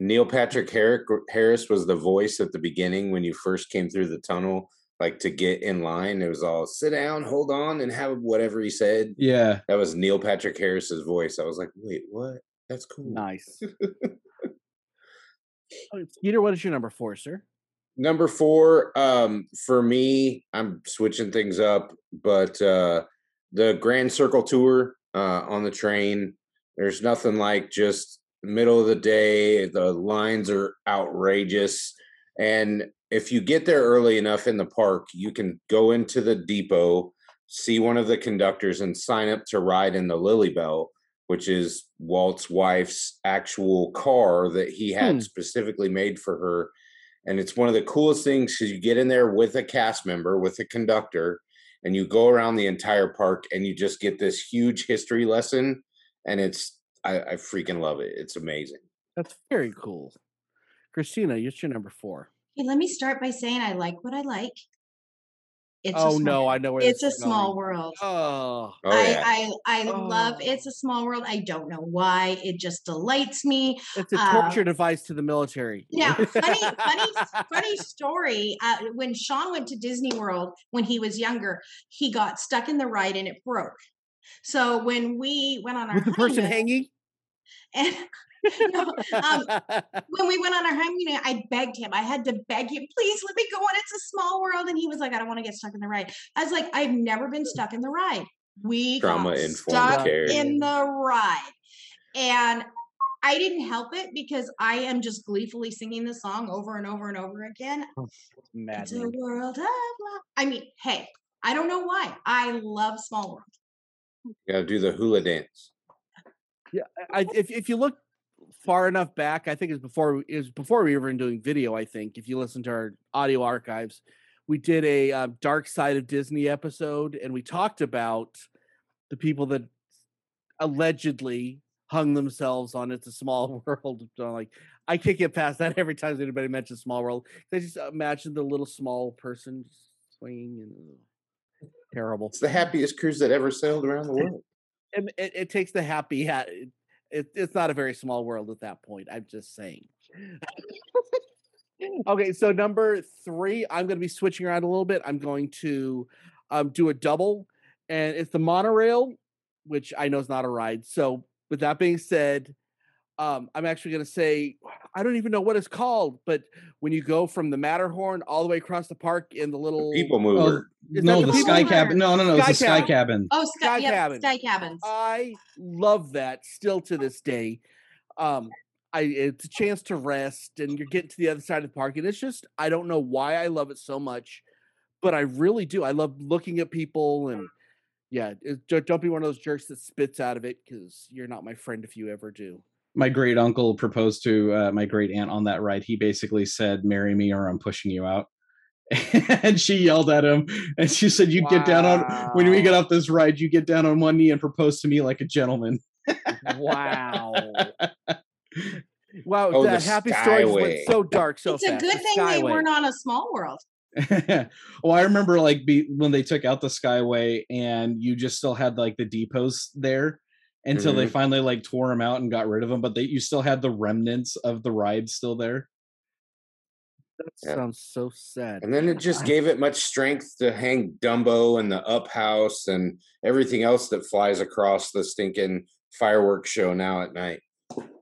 E: Neil Patrick Harris was the voice at the beginning when you first came through the tunnel, like to get in line. It was all sit down, hold on, and have whatever he said.
D: yeah.
E: That was Neil Patrick Harris's voice. I was like, wait, what? That's cool.
B: nice. Oh, Peter, what is your number four, sir?
E: Number four, um, for me, I'm switching things up, but uh, the Grand Circle Tour uh, on the train, there's nothing like just middle of the day. The lines are outrageous. And if you get there early enough in the park, you can go into the depot, see one of the conductors, and sign up to ride in the Lilly Belle, which is Walt's wife's actual car that he had
B: Hmm.
E: specifically made for her and it's one of the coolest things because you get in there with a cast member with a conductor and you go around the entire park and you just get this huge history lesson and it's i, I freaking love it it's amazing
B: That's very cool. Christina, what's your number four?
C: Okay, let me start by saying I like what I like. It's a
B: oh
C: small,
B: no, I know where
C: it's a small
B: going.
C: world.
B: Oh,
E: oh
C: I,
E: yeah
C: I I love
B: Oh.
C: it's a small world. I don't know why. It just delights me.
B: it's a
C: Uh,
B: torture device to the military.
C: Yeah, funny, funny, funny story. Uh, when Sean went to Disney World when he was younger, he got stuck in the ride and it broke. So when we went on our
B: With the person hanging.
C: and no, um, when we went on our honeymoon, I begged him. I had to beg him, please let me go on. It's a small world. And he was like, I don't want to get stuck in the ride. I was like, I've never been stuck in the ride. We
E: Trauma
C: got
E: informed
C: stuck
E: care.
C: in the ride. And I didn't help it because I am just gleefully singing the song over and over and over again. It's a world of love. I mean, hey, I don't know why. I love small world.
E: you gotta do the hula dance Yeah,
B: I, if if you look far enough back, I think it's before it was before we were even doing video. I think if you listen to our audio archives, we did a uh, Dark Side of Disney episode, and we talked about the people that allegedly hung themselves on It's a Small World. So like I can't get past that every time anybody mentions Small World. They just imagine the little small person swinging and terrible.
E: It's the happiest cruise that ever sailed around the world.
B: And it, it takes the happy hat. It, it, it's not a very small world at that point. I'm just saying. okay, so number three, I'm going to be switching around a little bit. I'm going to um, do a double, and it's the monorail, which I know is not a ride. So, with that being said, um, I'm actually going to say I don't even know what it's called, but when you go from the Matterhorn all the way across the park in the little
E: People
D: Oh,
E: mover.
B: Is
D: no, the
B: the
D: sky
C: people
D: cabin. No, no, no. It's the
B: Sky
D: sky cabin.
C: Oh, sky,
B: Sky
C: yep,
B: cabin.
C: sky cabins.
B: I love that still to this day. Um, I it's a chance to rest and you're getting to the other side of the park, and it's just I don't know why I love it so much, but I really do. I love looking at people and yeah, it, don't don't be one of those jerks that spits out of it because you're not my friend if you ever do.
D: My great uncle proposed to uh, my great aunt on that ride. He basically said, "Marry me, or I'm pushing you out." and she yelled at him, and she said, "You get down on when we get off this ride. You get down on one knee and propose to me like a gentleman."
B: Wow. Wow,
E: Oh, the
B: that happy story just went
E: Skyway.
B: so dark so
C: it's a good
B: The
C: thing they weren't on a small world.
D: well, I remember like be, when they took out the Skyway, and you just still had like the depots there until they
E: Mhm.
D: finally like tore them out and got rid of them. But they you still had the remnants of the ride still there.
B: That
E: Yeah.
B: sounds so sad.
E: And then it just gave it much strength to hang Dumbo and the Up House and everything else that flies across the stinking fireworks show now at night.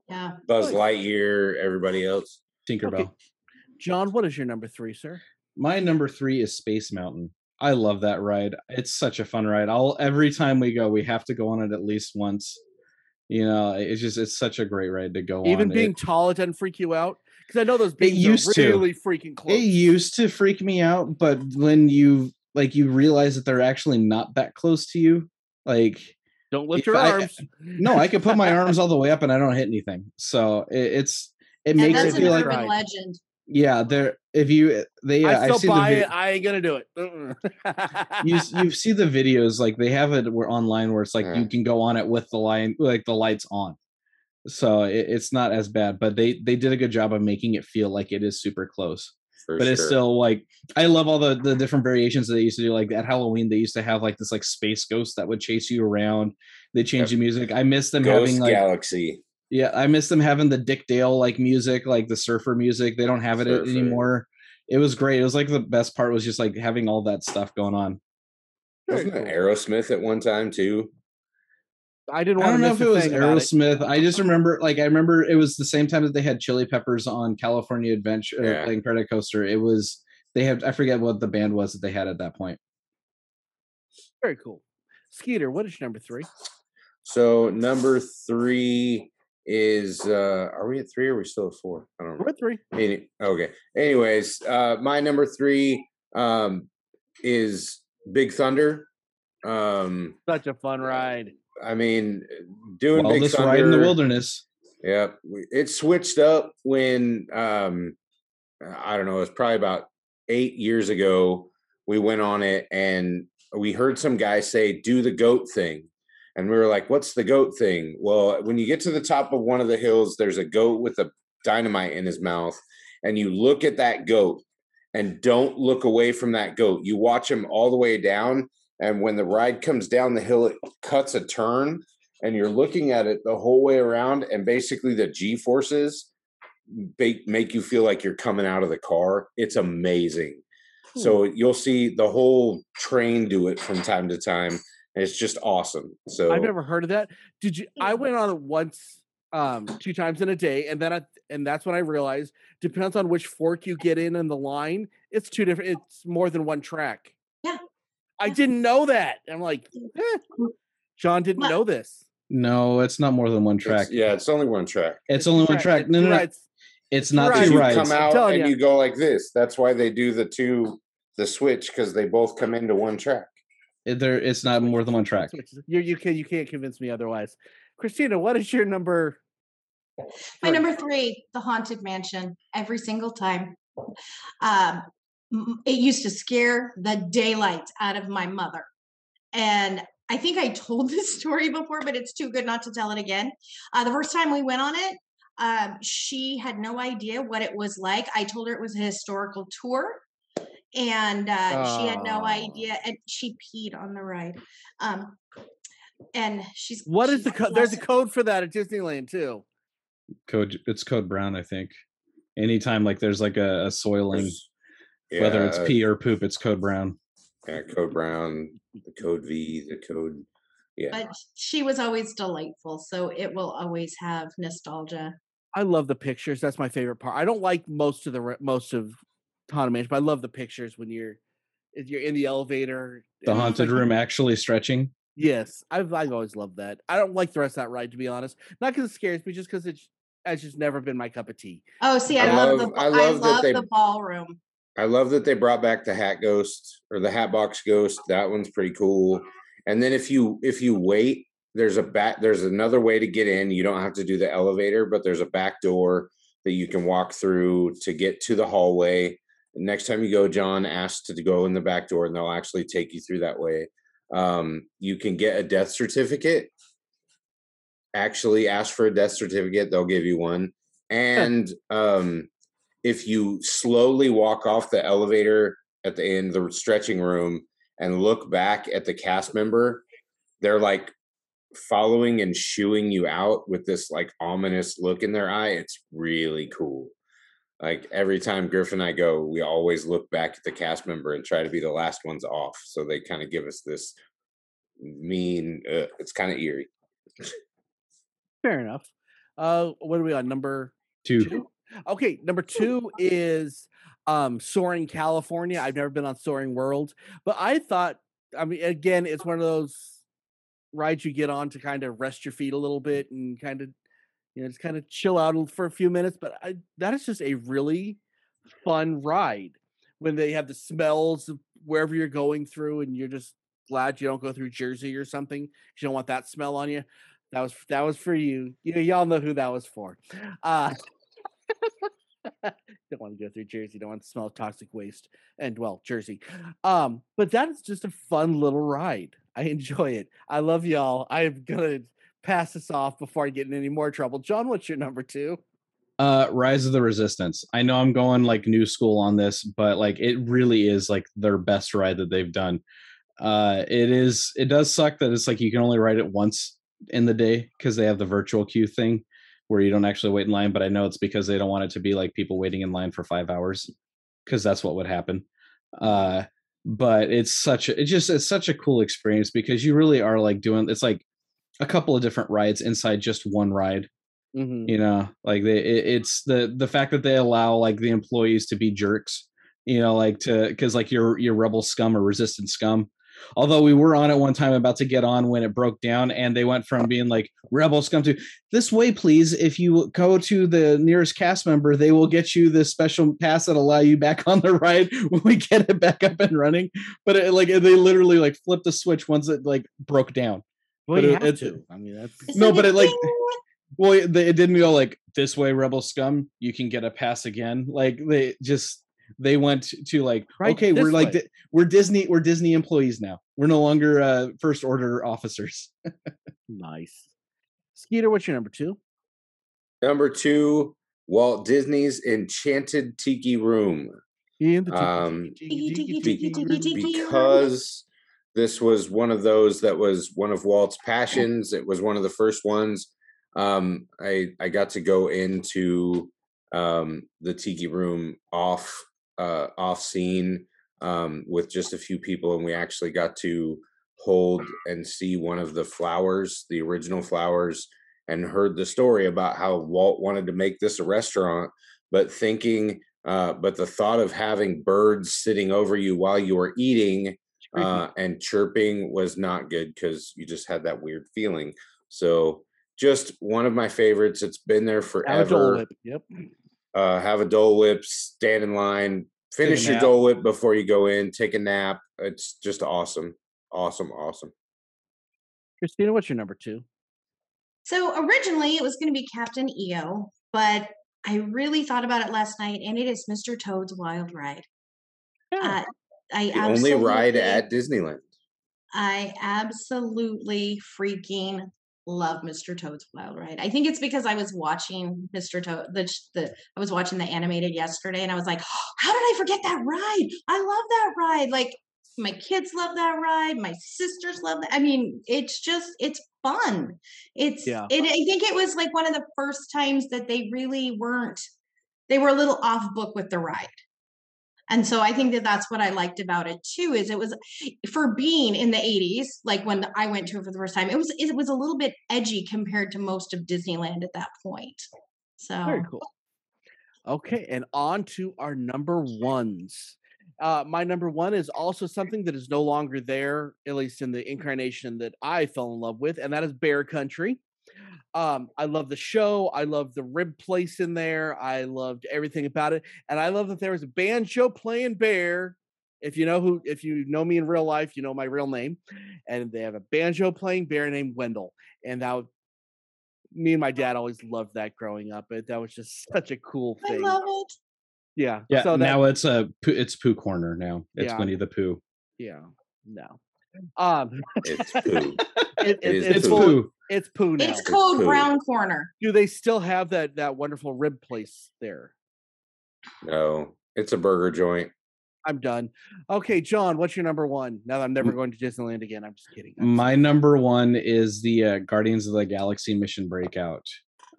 C: Yeah.
E: Buzz Lightyear, everybody else.
D: Tinkerbell.
B: Okay. John, what is your number three, sir?
D: My number three is Space Mountain. I love that ride. It's such a fun ride. I'll every time we go, we have to go on it at least once. You know, it's just it's such a great ride to go on.
B: Even being
D: it,
B: tall, it doesn't freak you out because I know those beams
D: used
B: are
D: to.
B: really freaking close.
D: it used to freak me out, but when you like you realize that they're actually not that close to you, like
B: Don't lift your
D: I-
B: arms.
D: no, I can put my arms all the way up and I don't hit anything. So it, it's it
C: And
D: makes
C: that's
D: it
C: an
D: feel like
C: urban
B: Right.
C: legend.
D: Yeah, there if you they uh,
B: I
D: I
B: still
D: see the
B: buy it. I ain't gonna do it.
D: You you see the videos like they have it where online where it's like
E: Yeah.
D: you can go on it with the line like the lights on so it, it's not as bad but they they did a good job of making it feel like it is super close
E: For
D: but it's still like i love all the the different variations that they used to do like at halloween they used to have like this like space ghost that would chase you around they changed the music i miss them
E: Ghost
D: having like
E: Galaxy.
D: Yeah i miss them having the dick dale like music like the surfer music they don't have it
E: Surfer.
D: anymore it was great it was like the best part was just like having all that stuff going on
B: Very
E: Wasn't it
B: cool.
E: Aerosmith at one time too?
B: I didn't
D: I
B: want
D: don't
B: to
D: know
B: miss
D: if it was
B: thing about it.
D: Aerosmith. I just remember, like, I remember it was the same time that they had Chili Peppers on California Adventure,
E: Yeah.
D: playing Credit Coaster. It was they had I forget what the band was that they had at that point.
B: Very cool. Skeeter, what is your number three?
E: So number three is uh are we at three or are we still at four? I don't know.
B: Number three.
E: Any- okay. Anyways, uh my number three um is Big Thunder. Um
B: Such a fun ride.
E: I mean doing
D: Well,
E: Big
D: this
E: Thunder
D: ride in the wilderness.
E: Yeah, it switched up when um I don't know, it was probably about eight years ago. We went on it and we heard some guy say, "Do the goat thing," and we were like, "What's the goat thing?" Well, when you get to the top of one of the hills, there's a goat with a dynamite in his mouth, and you look at that goat and don't look away from that goat. You watch him all the way down, and when the ride comes down the hill, it cuts a turn, and you're looking at it the whole way around, and basically the G forces make you feel like you're coming out of the car. It's amazing. So hmm. you'll see the whole train do it from time to time. And it's just awesome. So
B: I've never heard of that. Did you? I went on it once, um, two times in a day, and then I, and that's when I realized depends on which fork you get in in the line. It's two different. It's more than one track.
C: Yeah.
B: I didn't know that. I'm like, eh. John didn't
C: What?
B: know this.
D: No, it's not more than one
E: it's-
D: track.
E: yeah, it's only one track.
D: It's only one track.
B: it's
D: No,
B: two
D: no, no.
B: rides.
D: It's not
B: Right.
D: two
E: You come out
B: telling
E: and
B: ya.
E: you go like this. That's why they do the two the switch because they both come into one track.
D: It- There, it's not more than one track.
B: You you can you can't convince me otherwise. Christina, what is your number?
C: My number three, the haunted mansion, every single time. Um, it used to scare the daylight out of my mother. And I think I told this story before, but it's too good not to tell it again. Uh, the first time we went on it, um, she had no idea what it was like. I told her it was a historical tour, and uh, she had no
B: Oh.
C: idea, and she peed on the ride. Um, and she's
B: What is
C: she's
B: the code? There's a code for that at Disneyland too.
D: Code it's code brown, I think. Anytime like there's like a, a soiling,
E: There's-
D: whether it's pee or poop, it's code brown.
E: yeah, code brown, the code V, the code. Yeah,
C: But she was always delightful, so it will always have nostalgia.
B: I love the pictures. That's my favorite part. I don't like most of the most of Haunted Mansion, but I love the pictures when you're if you're in the elevator.
D: The haunted
B: like-
D: room actually stretching.
B: Yes, I've I've always loved that. I don't like the rest of that ride to be honest. Not because it scares me, just because it's it's just never been my cup of tea.
C: Oh, see, I,
E: I
C: love,
E: love-
C: the
E: I
C: ba- I
E: love
C: love
E: they-
C: the ballroom.
E: I love that they brought back the Hat Ghost or the Hat Box Ghost. That one's pretty cool. And then if you if you wait, there's a back there's another way to get in. You don't have to do the elevator, but there's a back door that you can walk through to get to the hallway. Next time you go, John asked to go in the back door, and they'll actually take you through that way. Um, you can get a death certificate. Actually, ask for a death certificate; they'll give you one. And um, if you slowly walk off the elevator at the end, the stretching room, and look back at the cast member, they're like following and shooing you out with this like ominous look in their eye. It's really cool. Like every time Griff and I go, we always look back at the cast member and try to be the last ones off. So they kind of give us this mean. Uh, it's kind of eerie.
B: Fair enough. Uh, what are we on number
D: Two.
B: two? Okay, number two is um Soaring California. I've never been on Soaring World, but I thought, I mean, again, it's one of those rides you get on to kind of rest your feet a little bit and kind of, you know, just kind of chill out for a few minutes. But I, that is just a really fun ride when they have the smells of wherever you're going through, and you're just glad you don't go through Jersey or something. you don't want that smell on you. That was that was for you. You y'all know who that was for. Uh don't want to go through Jersey. Don't want to smell toxic waste and well, Jersey. Um, but that is just a fun little ride. I enjoy it. I love y'all. I'm gonna pass this off before I get in any more trouble. John, what's your number two?
D: Uh Rise of the Resistance. I know I'm going like new school on this, but like it really is like their best ride that they've done. Uh it is it does suck that it's like you can only ride it once in the day because they have the virtual queue thing where you don't actually wait in line, but I know it's because they don't want it to be like people waiting in line for 5 hours because that's what would happen. Uh but it's such a it just it's such a cool experience because you really are like doing it's like a couple of different rides inside just one ride
B: Mhm.
D: you know? Like they it, it's the the fact that they allow like the employees to be jerks you know like to because like your your rebel scum or resistant scum. Although we were on it one time about to get on when it broke down and they went from being like rebel scum to this way please if you go to the nearest cast member they will get you this special pass that allow you back on the ride when we get it back up and running. But it, like they literally like flipped the switch once it like broke down
B: Well,
D: but
B: you
D: it-
B: have
D: it-
B: to. I mean, that's
C: It's
D: No,
C: like
D: but it, like, well, it, it didn't go like this way, Rebel Scum. You can get a pass again. Like they just they went to like
B: Right
D: okay, we're
B: this
D: like. Di- we're Disney we're Disney employees now. We're no longer uh, first order officers.
B: nice. Skeeter, what's your number two?
E: Number two, Walt Disney's Enchanted Tiki Room.
B: In the tiki,
E: Um,
B: tiki,
C: Tiki,
B: tiki,
C: tiki,
B: tiki,
C: tiki,
B: room.
C: tiki.
E: because this was one of those that was one of Walt's passions. It was one of the first ones. Um, I I got to go into um, the tiki room off uh, off scene um, with just a few people, and we actually got to hold and see one of the flowers, the original flowers, and heard the story about how Walt wanted to make this a restaurant, but thinking, uh, but the thought of having birds sitting over you while you were eating. Uh, and chirping was not good because you just had that weird feeling. So, just one of my favorites. It's been there
B: Have a Dole
E: forever.
B: Whip. Yep.
E: Uh, have a Dole Whip, stand in line, finish your
D: nap.
E: Dole Whip before you go in, take a nap. It's just awesome, awesome, awesome.
B: Christina, what's your number two?
C: So originally it was going to be Captain EO, but I really thought about it last night, and it is Mr. Toad's Wild Ride. Uh, I
E: The only ride at Disneyland.
C: I absolutely freaking love Mr. Toad's Wild Ride. I think it's because I was watching Mr. Toad the the I was watching the animated yesterday and I was like, how did I forget that ride? I love that ride. Like my kids love that ride, my sisters love that. I mean, it's just it's fun. It's
B: Yeah.
C: it I think it was like one of the first times that they really weren't they were a little off book with the ride. And so I think that that's what I liked about it too is it was for being in the 80s like when I went to it for the first time it was it was a little bit edgy compared to most of Disneyland at that point. So
B: Very cool. Okay, and on to our number ones. Uh, my number one is also something that is no longer there, at least in the incarnation that I fell in love with, and that is Bear Country. Um, I love the show. I love the rib place in there. I loved everything about it, and I love that there was a banjo playing bear. If you know who, if you know me in real life, you know my real name, and they have a banjo playing bear named Wendell, and that would- me and my dad always loved that growing up. But that was just such a cool thing.
C: I
B: thing.
C: love it.
B: Yeah.
D: Yeah,
B: So that,
D: now it's a Pooh- it's Pooh Corner now. It's
B: Yeah.
D: Winnie the Pooh.
B: yeah. No. Um.
E: It's poo.
B: It,
E: It
B: it-
E: is
B: it's
D: It's
E: Pooh.
B: It's poo now.
C: It's called
E: Pooh.
C: Brown Corner.
B: Do they still have that that wonderful rib place there?
E: No, it's a burger joint.
B: I'm done. Okay, John, what's your number one? Now that I'm never going to Disneyland again. I'm just kidding. I'm just
D: My number one is the uh, Guardians of the Galaxy Mission Breakout.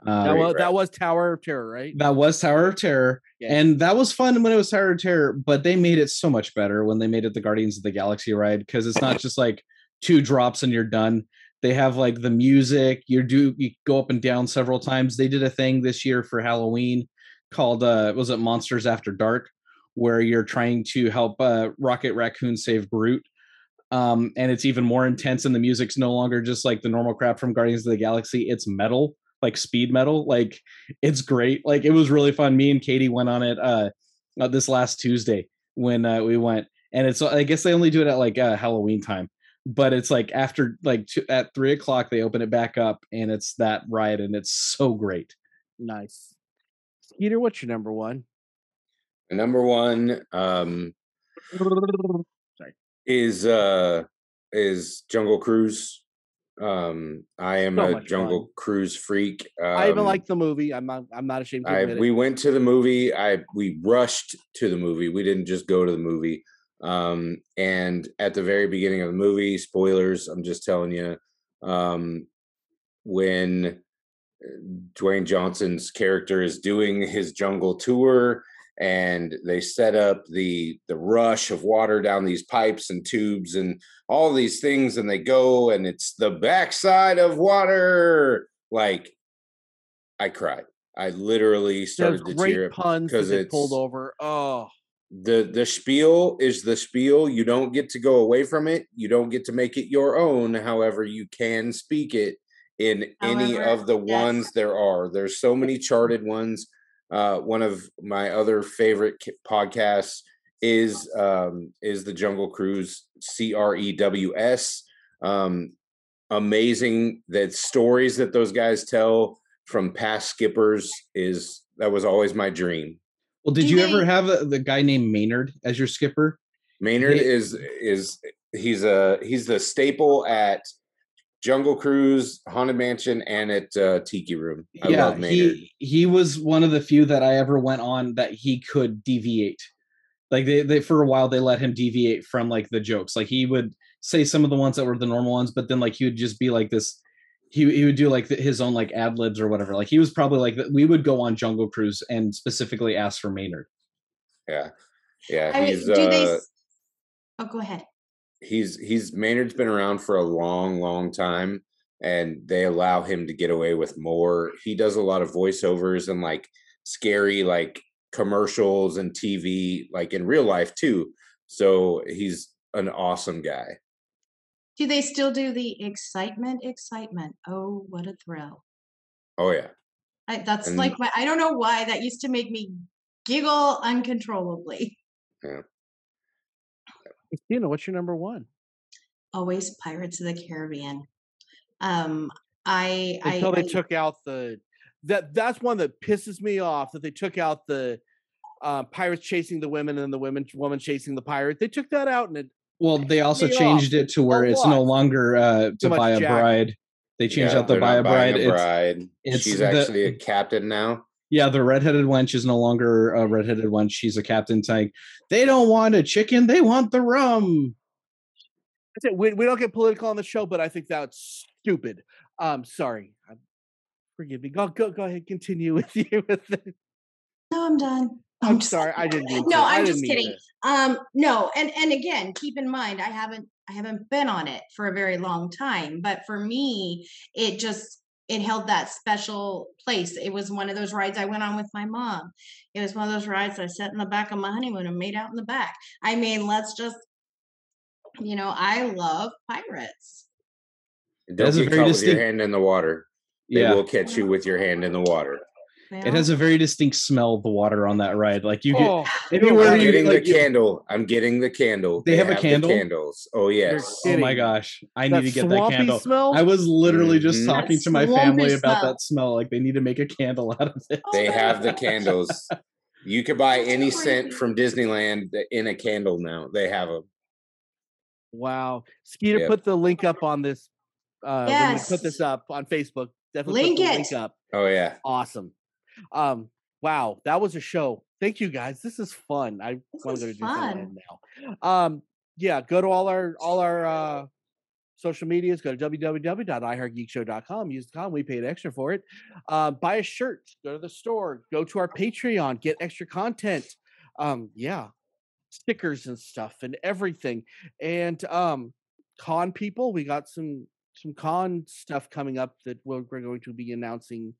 D: Uh,
B: That
E: Great
B: was, that was Tower of Terror, right?
D: that was Tower of Terror,
B: Yeah.
D: and that was fun when it was Tower of Terror. But they made it so much better when they made it the Guardians of the Galaxy ride because it's not just like two drops and you're done. They have like the music. You do you go up and down several times. They did a thing this year for Halloween called uh was it Monsters After Dark, where you're trying to help uh, Rocket Raccoon save Groot. Um, and it's even more intense, and the music's no longer just like the normal crap from Guardians of the Galaxy. It's metal, like speed metal. Like it's great. Like it was really fun. Me and Katie went on it uh, uh this last Tuesday when uh, we went, and it's I guess they only do it at like uh, Halloween time, but it's like after like two, at three o'clock they open it back up, and it's that ride, and it's so great.
B: Nice. Peter. what's your number one?
E: Number one um,
B: Sorry.
E: is uh, is Jungle Cruise. Um, I am
B: So
E: a Jungle
B: fun.
E: Cruise freak. Um,
B: I even like the movie. I'm not. I'm not ashamed to
E: I we went to the movie. I we rushed to the movie. We didn't just go to the movie. Um, and at the very beginning of the movie, spoilers. I'm just telling you, um, when uh, Dwayne Johnson's character is doing his jungle tour, and they set up the the rush of water down these pipes and tubes and all these things, and they go, and it's the backside of water. Like, I cried. I literally
B: Those
E: started to
B: great
E: tear up
B: puns that
E: 'cause
B: they pulled over. Oh,
E: the the spiel is the spiel you don't get to go away from it you don't get to make it your own however you can speak it in any of the
C: yes.
E: ones there are there's so many charted ones uh one of my other favorite podcasts is um is the jungle cruise c-r-e-w-s um amazing that stories that those guys tell from past skippers is that was always my dream
D: Well, did you ever have a, the guy named Maynard as your skipper?
E: Maynard
D: They-
E: is is he's a he's the staple at Jungle Cruise, Haunted Mansion, and at uh, Tiki Room. I love
D: he he was one of the few that I ever went on that he could deviate. Like they, they for a while they let him deviate from like the jokes. Like he would say some of the ones that were the normal ones, but then like he would just be like this. He he would do like the, his own like ad libs or whatever. Like he was probably like. We would go on Jungle Cruise and specifically ask for Maynard.
E: Yeah, yeah.
C: I mean, do they
E: uh,
C: s- Oh, go ahead.
E: He's he's Maynard's been around for a long, long time, and they allow him to get away with more. He does a lot of voiceovers and like scary like commercials and TV, like in real life too. So he's an awesome guy.
C: Do they still do the excitement? Excitement. Oh, what a thrill.
E: Oh yeah.
C: I, that's
E: And-
C: like my, I don't know why that used to make me giggle uncontrollably.
B: Christina, what's your number one?
C: Always Pirates of the Caribbean. Um, I, I,
B: Until they
C: I-
B: took out the that that's one that pisses me off that they took out the uh, pirates chasing the women and the women woman chasing the pirate. They took that out and it
D: Well, they also changed
B: off.
D: it to where
B: A
D: it's no longer uh, to buy a
B: Jack.
D: bride. They changed
E: Yeah,
D: out the buy a
E: not
D: bride.
E: a
D: It's,
E: bride.
D: it's
E: She's
D: the-
E: actually a captain now.
D: Yeah, the redheaded wench is no longer a redheaded wench. She's a captain tank. they don't want a chicken, they want the rum.
B: That's it. We, we don't get political on the show, but I think that's stupid. Um, sorry. Um, Forgive me. Go go go ahead. Continue with you with it.
C: No, I'm done.
B: I'm
C: just
B: sorry.
C: kidding.
B: I didn't mean
C: No,
B: to. I
C: I'm
B: didn't
C: just kidding. Um, no, and and again, keep in mind, I haven't I haven't been on it for a very long time, but for me, it just it held that special place. It was one of those rides I went on with my mom. It was one of those rides I sat in the back of my honeymoon and made out in the back. I mean, let's just, you know, I love pirates.
E: Don't
D: has a
E: get
D: very
E: caught with your hand in the water. They
D: Yeah,
E: will catch you with your hand in the water.
D: It has a very distinct smell. The water on that ride, like you get
B: Oh,
D: anywhere
E: I'm
D: you
E: getting
D: like,
E: the candle. I'm getting the candle.
D: They have a
E: the
D: candle?
E: candles. Oh yes.
D: Oh my gosh, I
B: that
D: need to get that candle.
B: Smell?
D: I was literally just
E: Mhm.
D: talking
C: That
D: to my
C: swampy
D: family about that smell. Like they need to make a candle out of it.
E: They have the candles. You could buy any scent from Disneyland in a candle now. They have them.
B: Wow. Skeeter,
E: Yep.
B: put the link up on this. Uh, when we put this up on Facebook. Definitely
C: Link
B: put the
C: it.
B: link up.
E: Oh yeah.
B: Awesome. Um, wow, that was a show. Thank you guys. This is fun. I
C: This
B: want to go
C: fun.
B: now. Um, yeah, go to all our all our uh social medias, go to www.iheartgeekshow.com, use the com, we paid extra for it. Uh, buy a shirt, go to the store, go to our Patreon, get extra content. Um, yeah, stickers and stuff and everything. And um con people, we got some some con stuff coming up that we're, we're going to be announcing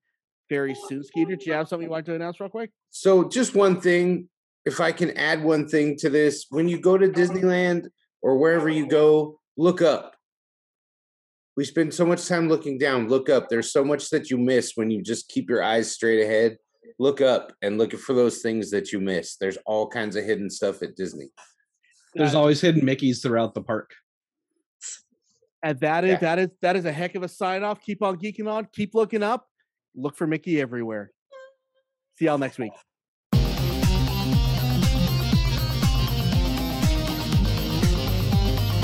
B: very soon. Skeeter, do you have something you want to announce real quick?
E: So just one thing, if I can add one thing to this, when you go to Disneyland or wherever you go, look up. We spend so much time looking down. Look up. There's so much that you miss when you just keep your eyes straight ahead. Look up and look for those things that you miss. There's all kinds of hidden stuff at Disney.
D: There's always hidden Mickey's throughout the park.
B: And that is
E: Yeah.
B: that is that is a heck of a sign off. Keep on geeking on. Keep looking up. Look for Mickey everywhere. See y'all next week.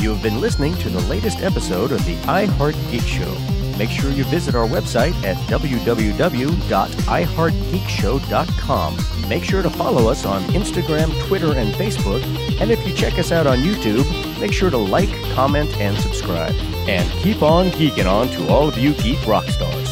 A: You have been listening to the latest episode of the iHeart Geek Show. Make sure you visit our website at www.iheartgeekshow.com. Make sure to follow us on Instagram, Twitter, and Facebook. And if you check us out on YouTube, make sure to like, comment, and subscribe. And keep on geeking on to all of you geek rock stars.